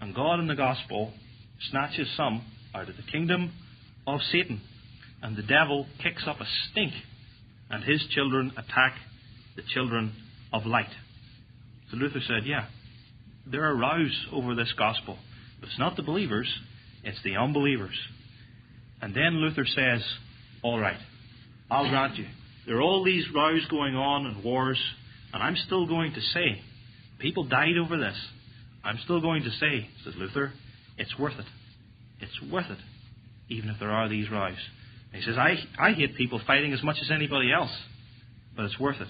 and God in the gospel snatches some out of the kingdom of Satan, and the devil kicks up a stink, and his children attack the children of light. So Luther said, Yeah, there are rows over this gospel, but it's not the believers, it's the unbelievers. And then Luther says, All right, I'll grant you. There are all these rows going on and wars and I'm still going to say, people died over this. I'm still going to say, says Luther, it's worth it. It's worth it, even if there are these rows. he says, I, I hate people fighting as much as anybody else, but it's worth it.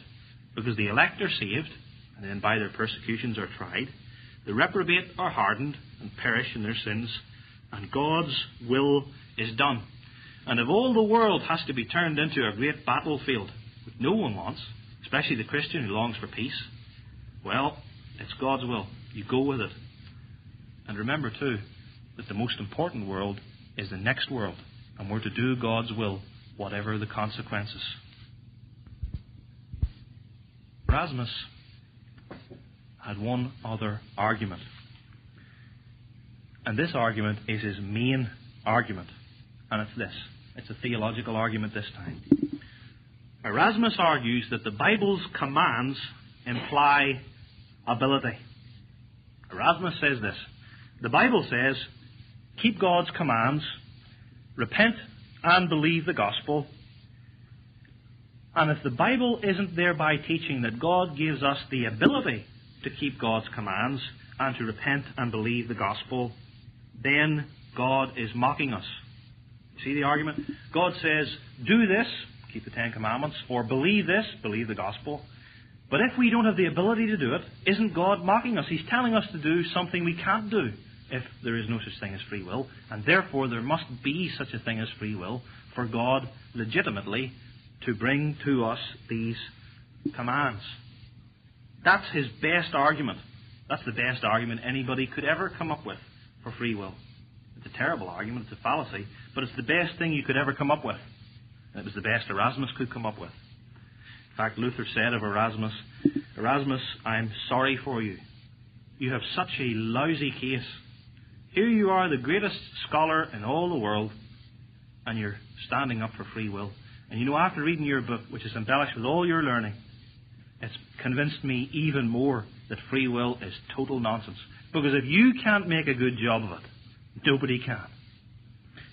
Because the elect are saved, and then by their persecutions are tried. The reprobate are hardened and perish in their sins, and God's will is done. And if all the world has to be turned into a great battlefield, which no one wants, especially the Christian who longs for peace, well, it's God's will. You go with it. And remember, too, that the most important world is the next world, and we're to do God's will, whatever the consequences. Erasmus had one other argument. And this argument is his main argument. And it's this it's a theological argument this time. Erasmus argues that the Bible's commands imply ability. Erasmus says this The Bible says, keep God's commands repent and believe the gospel. And if the Bible isn't thereby teaching that God gives us the ability to keep God's commands and to repent and believe the gospel, then God is mocking us. See the argument? God says, do this, keep the Ten Commandments, or believe this, believe the gospel. But if we don't have the ability to do it, isn't God mocking us? He's telling us to do something we can't do if there is no such thing as free will, and therefore there must be such a thing as free will for God legitimately to bring to us these commands. That's his best argument. That's the best argument anybody could ever come up with for free will. It's a terrible argument, it's a fallacy, but it's the best thing you could ever come up with. And it was the best Erasmus could come up with. In fact, Luther said of Erasmus, Erasmus, I am sorry for you. You have such a lousy case. Here you are, the greatest scholar in all the world, and you're standing up for free will. And you know, after reading your book, which is embellished with all your learning, it's convinced me even more that free will is total nonsense. Because if you can't make a good job of it, nobody can.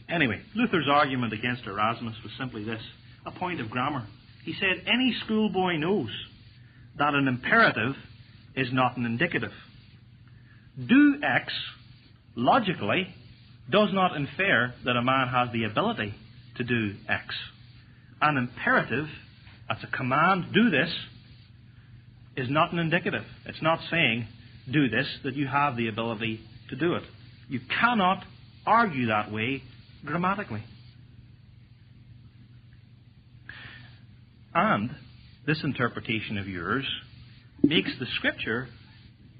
Anyway, Luther's argument against Erasmus was simply this a point of grammar. He said any schoolboy knows that an imperative is not an indicative. Do X logically does not infer that a man has the ability to do X. An imperative, that's a command, do this, is not an indicative. It's not saying, do this, that you have the ability to do it. You cannot argue that way grammatically. And this interpretation of yours makes the Scripture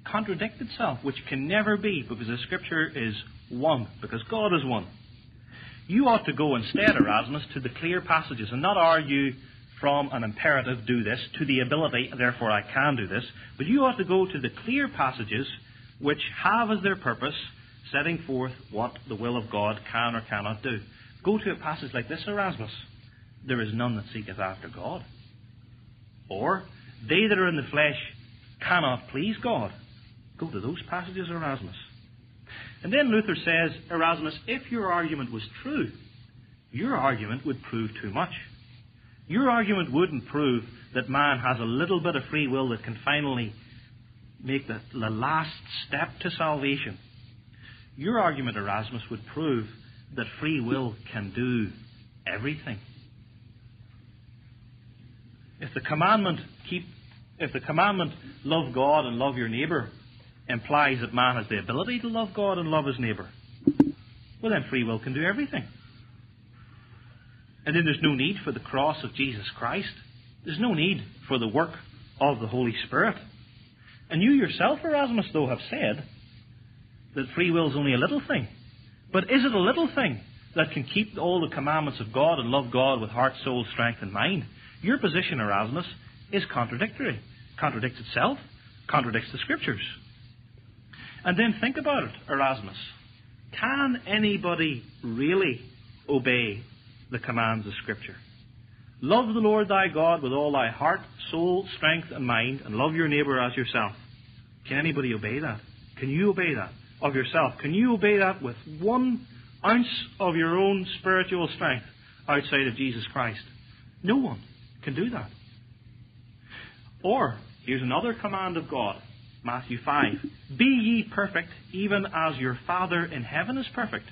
contradict itself, which can never be because the Scripture is one, because God is one. You ought to go instead, Erasmus, to the clear passages and not argue from an imperative, do this, to the ability, therefore I can do this, but you ought to go to the clear passages which have as their purpose setting forth what the will of God can or cannot do. Go to a passage like this, Erasmus. There is none that seeketh after God. Or, they that are in the flesh cannot please God. Go to those passages, Erasmus. And then Luther says, Erasmus, if your argument was true, your argument would prove too much. Your argument wouldn't prove that man has a little bit of free will that can finally make the, the last step to salvation. Your argument, Erasmus, would prove that free will can do everything. If the commandment keep if the commandment love God and love your neighbour implies that man has the ability to love God and love his neighbour, well then free will can do everything. And then there's no need for the cross of Jesus Christ. There's no need for the work of the Holy Spirit. And you yourself, Erasmus, though, have said that free will is only a little thing. But is it a little thing that can keep all the commandments of God and love God with heart, soul, strength, and mind? Your position, Erasmus, is contradictory. Contradicts itself, contradicts the Scriptures. And then think about it, Erasmus. Can anybody really obey the commands of Scripture? Love the Lord thy God with all thy heart, soul, strength, and mind, and love your neighbour as yourself. Can anybody obey that? Can you obey that of yourself? Can you obey that with one ounce of your own spiritual strength outside of Jesus Christ? No one can do that. Or, here's another command of God, Matthew 5. Be ye perfect, even as your Father in heaven is perfect.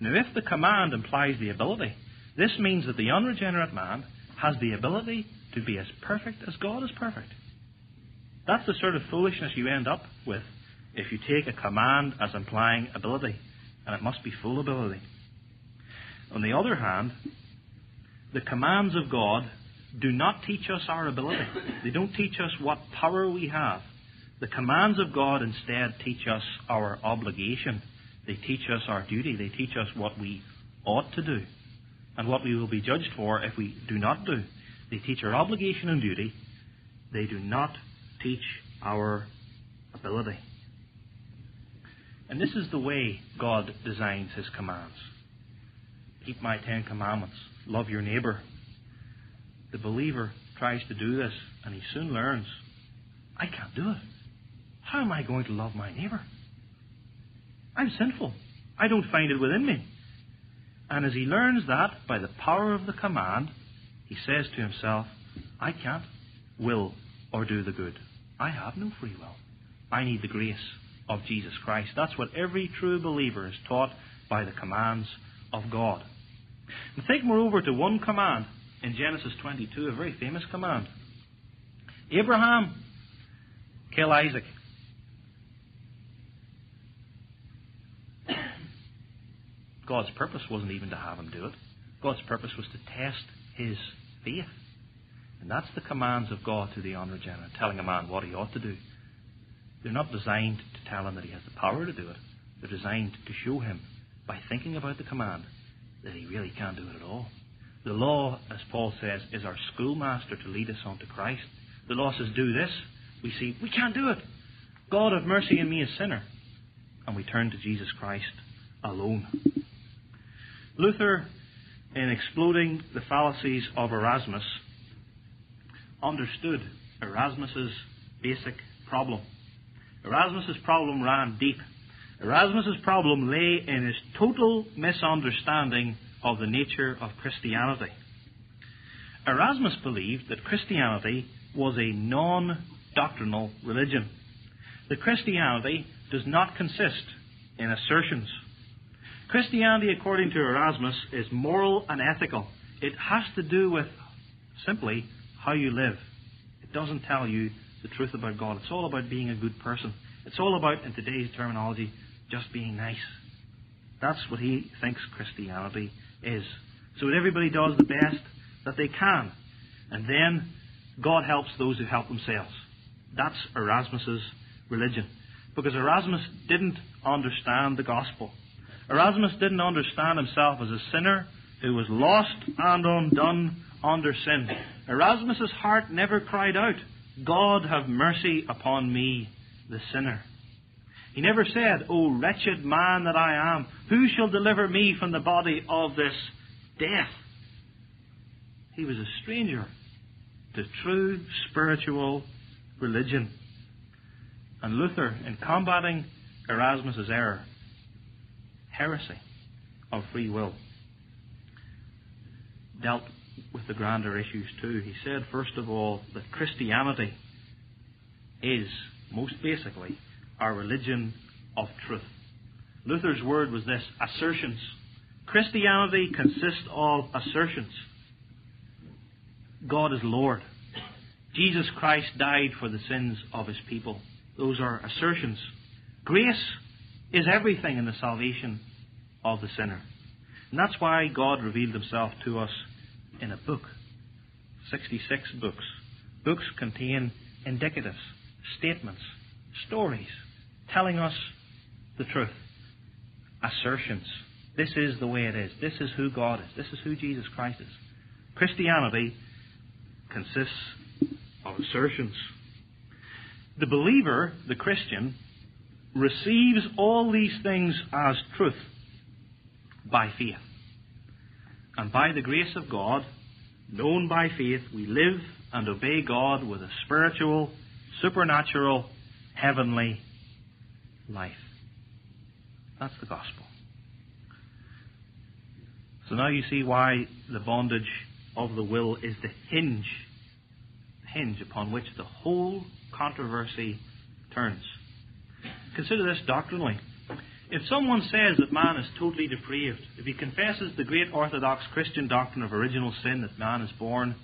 Now, if the command implies the ability, this means that the unregenerate man has the ability to be as perfect as God is perfect. That's the sort of foolishness you end up with if you take a command as implying ability, and it must be full ability. On the other hand, the commands of God do not teach us our ability. They don't teach us what power we have. The commands of God instead teach us our obligation. They teach us our duty. They teach us what we ought to do and what we will be judged for if we do not do. They teach our obligation and duty. They do not teach our ability. And this is the way God designs His commands. Keep my Ten Commandments. Love your neighbour the believer tries to do this and he soon learns, I can't do it. How am I going to love my neighbour? I'm sinful. I don't find it within me. And as he learns that by the power of the command, he says to himself, I can't will or do the good. I have no free will. I need the grace of Jesus Christ. That's what every true believer is taught by the commands of God. And think moreover to one command in Genesis 22, a very famous command. Abraham, kill Isaac. God's purpose wasn't even to have him do it. God's purpose was to test his faith. And that's the commands of God to the unregenerate, telling a man what he ought to do. They're not designed to tell him that he has the power to do it. They're designed to show him, by thinking about the command, that he really can't do it at all. The law, as Paul says, is our schoolmaster to lead us on to Christ. The law says, do this. We see, we can't do it. God have mercy on me, a sinner. And we turn to Jesus Christ alone. Luther, in exploding the fallacies of Erasmus, understood Erasmus's basic problem. Erasmus's problem ran deep. Erasmus's problem lay in his total misunderstanding of the nature of Christianity. Erasmus believed that Christianity was a non doctrinal religion. That Christianity does not consist in assertions. Christianity, according to Erasmus, is moral and ethical. It has to do with simply how you live. It doesn't tell you the truth about God. It's all about being a good person. It's all about, in today's terminology, just being nice. That's what he thinks Christianity is. So everybody does the best that they can. And then God helps those who help themselves. That's Erasmus's religion. Because Erasmus didn't understand the gospel. Erasmus didn't understand himself as a sinner who was lost and undone under sin. Erasmus's heart never cried out, God have mercy upon me, the sinner. He never said, O wretched man that I am, who shall deliver me from the body of this death? He was a stranger to true spiritual religion. And Luther, in combating Erasmus's error, heresy of free will, dealt with the grander issues too. He said, first of all, that Christianity is, most basically, our religion of truth. Luther's word was this assertions. Christianity consists of assertions. God is Lord. Jesus Christ died for the sins of his people. Those are assertions. Grace is everything in the salvation of the sinner. And that's why God revealed himself to us in a book. 66 books. Books contain indicatives, statements, stories, telling us the truth. Assertions. This is the way it is. This is who God is. This is who Jesus Christ is. Christianity consists of assertions. The believer, the Christian, receives all these things as truth by faith. And by the grace of God, known by faith, we live and obey God with a spiritual, supernatural, heavenly life. That's the gospel. So now you see why the bondage of the will is the hinge, the hinge upon which the whole controversy turns. Consider this doctrinally. If someone says that man is totally depraved, if he confesses the great orthodox Christian doctrine of original sin that man is born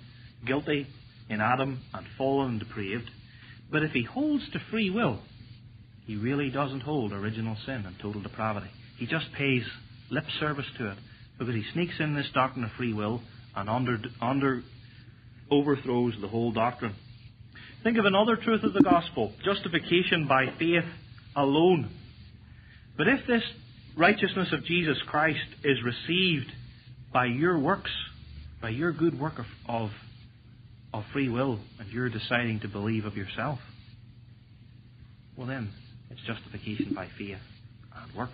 guilty in Adam and fallen and depraved, but if he holds to free will, he really doesn't hold original sin and total depravity. He just pays lip service to it because he sneaks in this doctrine of free will and under, under overthrows the whole doctrine. Think of another truth of the gospel justification by faith alone. But if this righteousness of Jesus Christ is received by your works, by your good work of, of, of free will, and you're deciding to believe of yourself, well then, it's justification by faith and works.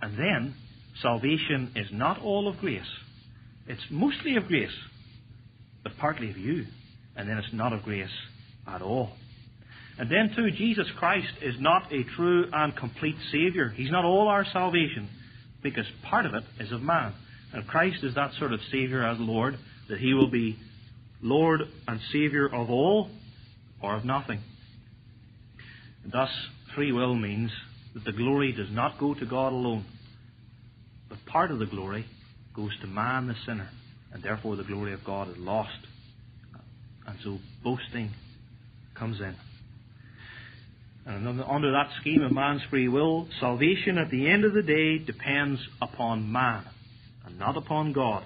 And then, salvation is not all of grace. It's mostly of grace, but partly of you. And then it's not of grace at all. And then, too, Jesus Christ is not a true and complete Saviour. He's not all our salvation, because part of it is of man. And Christ is that sort of Savior as Lord, that He will be Lord and Savior of all or of nothing. And thus, free will means that the glory does not go to God alone, but part of the glory goes to man the sinner, and therefore the glory of God is lost. And so boasting comes in. And under that scheme of man's free will, salvation at the end of the day depends upon man and not upon God.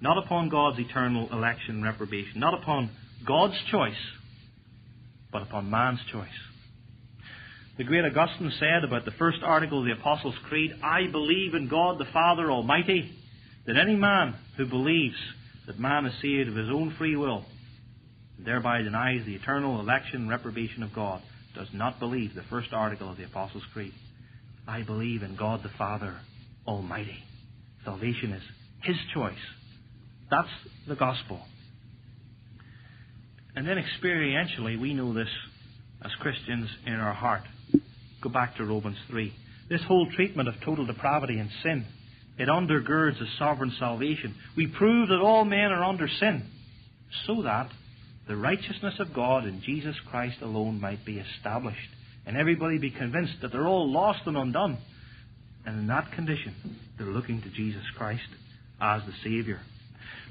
Not upon God's eternal election and reprobation. Not upon God's choice, but upon man's choice. The great Augustine said about the first article of the Apostles' Creed, I believe in God the Father Almighty, that any man who believes that man is saved of his own free will, and thereby denies the eternal election and reprobation of God, does not believe the first article of the Apostles' Creed. I believe in God the Father Almighty. Salvation is His choice. That's the gospel. And then experientially, we know this as Christians in our heart. Go back to Romans 3. This whole treatment of total depravity and sin, it undergirds a sovereign salvation. We prove that all men are under sin, so that the righteousness of God in Jesus Christ alone might be established, and everybody be convinced that they're all lost and undone. And in that condition, they're looking to Jesus Christ as the Saviour.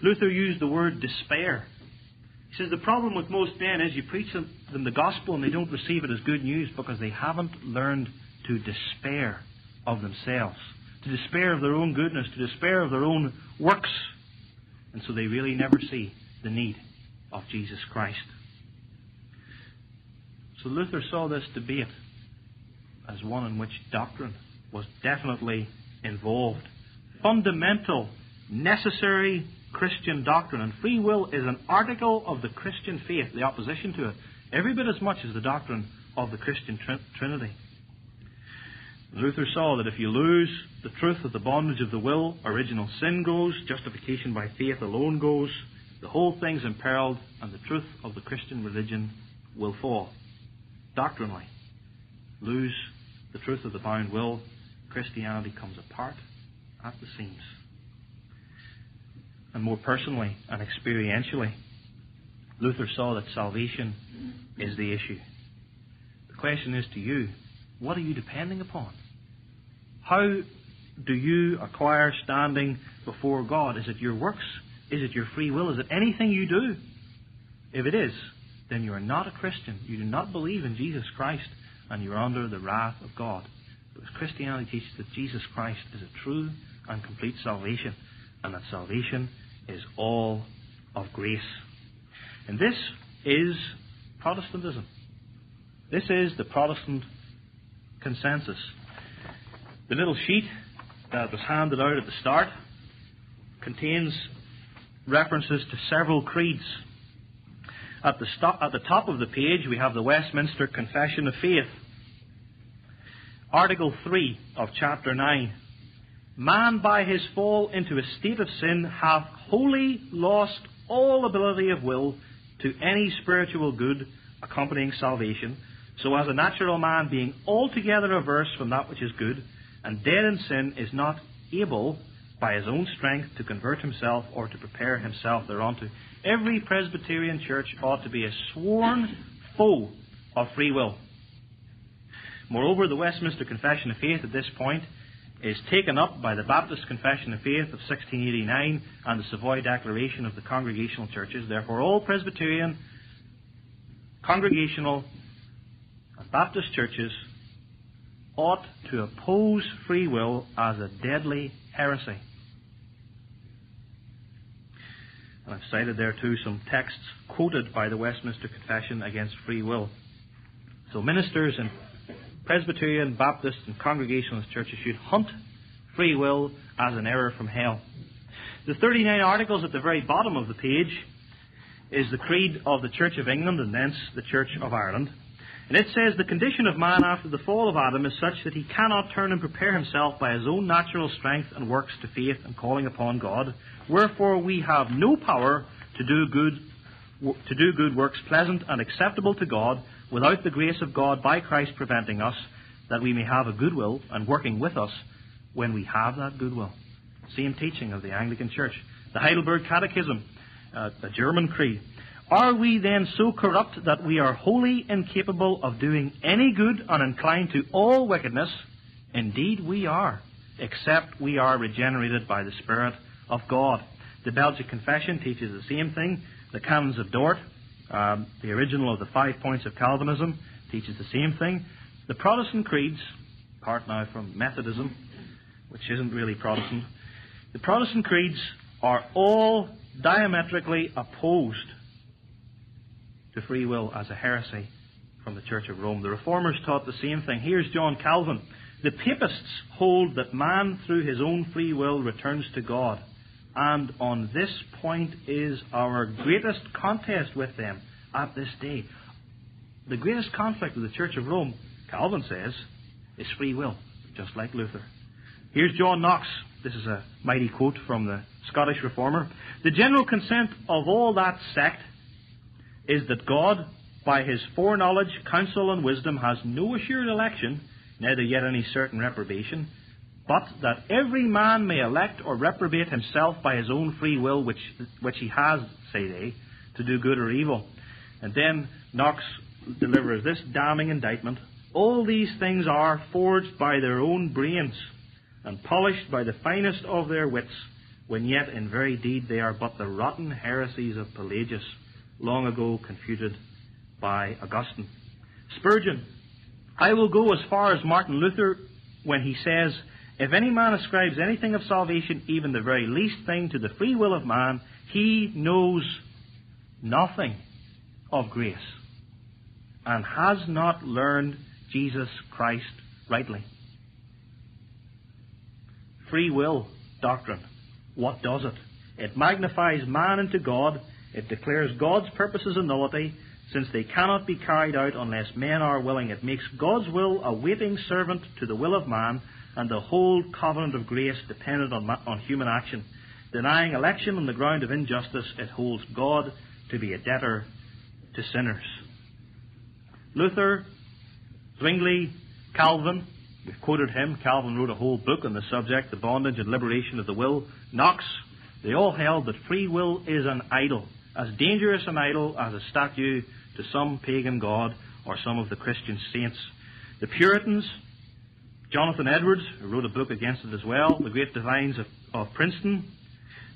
Luther used the word despair. He says the problem with most men is you preach them the gospel and they don't receive it as good news because they haven't learned to despair of themselves, to despair of their own goodness, to despair of their own works. And so they really never see the need of Jesus Christ. So Luther saw this debate as one in which doctrine was definitely involved. Fundamental, necessary Christian doctrine. And free will is an article of the Christian faith, the opposition to it, every bit as much as the doctrine of the Christian Trinity. Luther saw that if you lose the truth of the bondage of the will, original sin goes, justification by faith alone goes, the whole thing's imperiled, and the truth of the Christian religion will fall. Doctrinally, lose the truth of the bound will, Christianity comes apart at the seams. And more personally and experientially, Luther saw that salvation is the issue. The question is to you what are you depending upon? How do you acquire standing before God? Is it your works? Is it your free will? Is it anything you do? If it is, then you are not a Christian. You do not believe in Jesus Christ, and you are under the wrath of God. Because Christianity teaches that Jesus Christ is a true and complete salvation, and that salvation is all of grace. And this is Protestantism. This is the Protestant consensus. The little sheet that was handed out at the start contains references to several creeds. At the, at the top of the page, we have the Westminster Confession of Faith. Article 3 of chapter 9. Man by his fall into a state of sin hath wholly lost all ability of will to any spiritual good accompanying salvation, so as a natural man being altogether averse from that which is good, and dead in sin, is not able by his own strength to convert himself or to prepare himself thereunto. Every Presbyterian church ought to be a sworn foe of free will. Moreover, the Westminster Confession of Faith at this point is taken up by the Baptist Confession of Faith of 1689 and the Savoy Declaration of the Congregational Churches. Therefore, all Presbyterian, Congregational, and Baptist churches ought to oppose free will as a deadly heresy. And I've cited there too some texts quoted by the Westminster Confession against free will. So ministers in Presbyterian, Baptist, and Congregationalist churches should hunt free will as an error from hell. The 39 articles at the very bottom of the page is the creed of the Church of England and thence the Church of Ireland. And it says the condition of man after the fall of Adam is such that he cannot turn and prepare himself by his own natural strength and works to faith and calling upon God. Wherefore we have no power to do good to do good works pleasant and acceptable to God without the grace of God by Christ preventing us, that we may have a good will and working with us when we have that goodwill. Same teaching of the Anglican Church. The Heidelberg Catechism, uh, the German Creed. Are we then so corrupt that we are wholly incapable of doing any good and inclined to all wickedness? Indeed, we are, except we are regenerated by the Spirit of God. The Belgic Confession teaches the same thing. The Canons of Dort, um, the original of the Five Points of Calvinism, teaches the same thing. The Protestant creeds, apart now from Methodism, which isn't really Protestant, the Protestant creeds are all diametrically opposed to free will as a heresy from the Church of Rome. The Reformers taught the same thing. Here's John Calvin. The Papists hold that man, through his own free will, returns to God. And on this point is our greatest contest with them at this day. The greatest conflict of the Church of Rome, Calvin says, is free will, just like Luther. Here's John Knox. This is a mighty quote from the Scottish Reformer. The general consent of all that sect is that God, by his foreknowledge, counsel, and wisdom, has no assured election, neither yet any certain reprobation, but that every man may elect or reprobate himself by his own free will, which, which he has, say they, to do good or evil. And then Knox delivers this damning indictment. All these things are forged by their own brains, and polished by the finest of their wits, when yet in very deed they are but the rotten heresies of Pelagius long ago confuted by Augustine. Spurgeon, I will go as far as Martin Luther when he says, If any man ascribes anything of salvation, even the very least thing, to the free will of man, he knows nothing of grace and has not learned Jesus Christ rightly. Free will doctrine. What does it? It magnifies man into God it declares God's purposes a nullity, since they cannot be carried out unless men are willing. It makes God's will a waiting servant to the will of man, and the whole covenant of grace dependent on, on human action. Denying election on the ground of injustice, it holds God to be a debtor to sinners. Luther, Zwingli, Calvin, we've quoted him. Calvin wrote a whole book on the subject, The Bondage and Liberation of the Will. Knox, they all held that free will is an idol as dangerous an idol as a statue to some pagan god or some of the Christian saints. The Puritans, Jonathan Edwards, who wrote a book against it as well, the great divines of, of Princeton,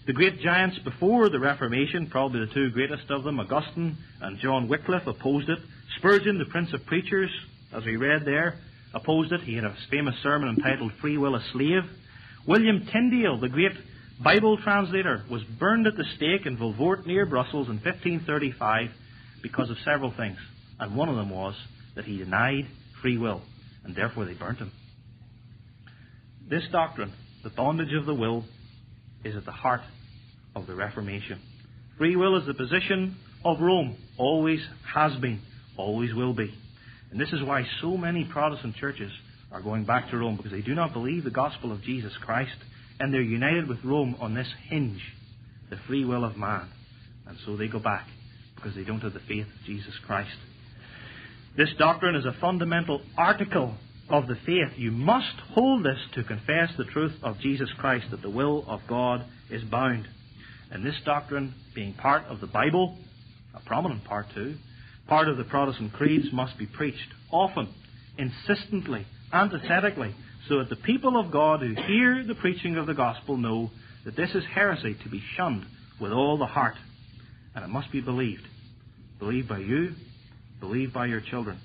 the great giants before the Reformation, probably the two greatest of them, Augustine and John Wycliffe, opposed it. Spurgeon, the Prince of Preachers, as we read there, opposed it. He had a famous sermon entitled Free Will a Slave. William Tyndale, the great Bible translator, was burned at the stake in Vilvoorde near Brussels in 1535 because of several things. And one of them was that he denied free will, and therefore they burnt him. This doctrine, the bondage of the will, is at the heart of the Reformation. Free will is the position of Rome, always has been, always will be. And this is why so many Protestant churches are going back to Rome, because they do not believe the gospel of Jesus Christ and they're united with Rome on this hinge, the free will of man. And so they go back because they don't have the faith of Jesus Christ. This doctrine is a fundamental article of the faith. You must hold this to confess the truth of Jesus Christ, that the will of God is bound. And this doctrine, being part of the Bible, a prominent part too, part of the Protestant creeds, must be preached often, insistently, antithetically, so that the people of God who hear the preaching of the gospel know that this is heresy to be shunned with all the heart. And it must be believed. Believed by you, believed by your children,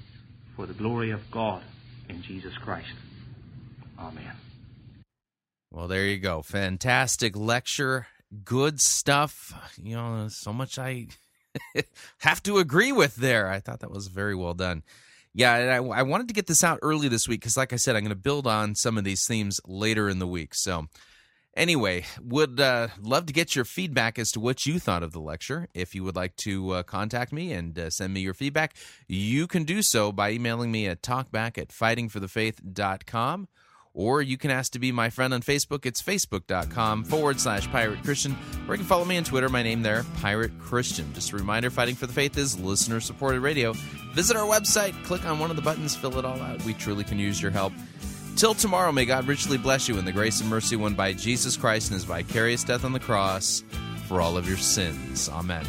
for the glory of God in Jesus Christ. Amen. Well, there you go. Fantastic lecture. Good stuff. You know, so much I [LAUGHS] have to agree with there. I thought that was very well done. Yeah, and I, I wanted to get this out early this week because, like I said, I'm going to build on some of these themes later in the week. So, anyway, would uh, love to get your feedback as to what you thought of the lecture. If you would like to uh, contact me and uh, send me your feedback, you can do so by emailing me at talkback at fightingforthefaith.com or you can ask to be my friend on Facebook. It's facebook.com forward slash pirate Christian, or you can follow me on Twitter. My name there, Pirate Christian. Just a reminder Fighting for the Faith is listener supported radio. Visit our website, click on one of the buttons, fill it all out. We truly can use your help. Till tomorrow, may God richly bless you in the grace and mercy won by Jesus Christ and his vicarious death on the cross for all of your sins. Amen.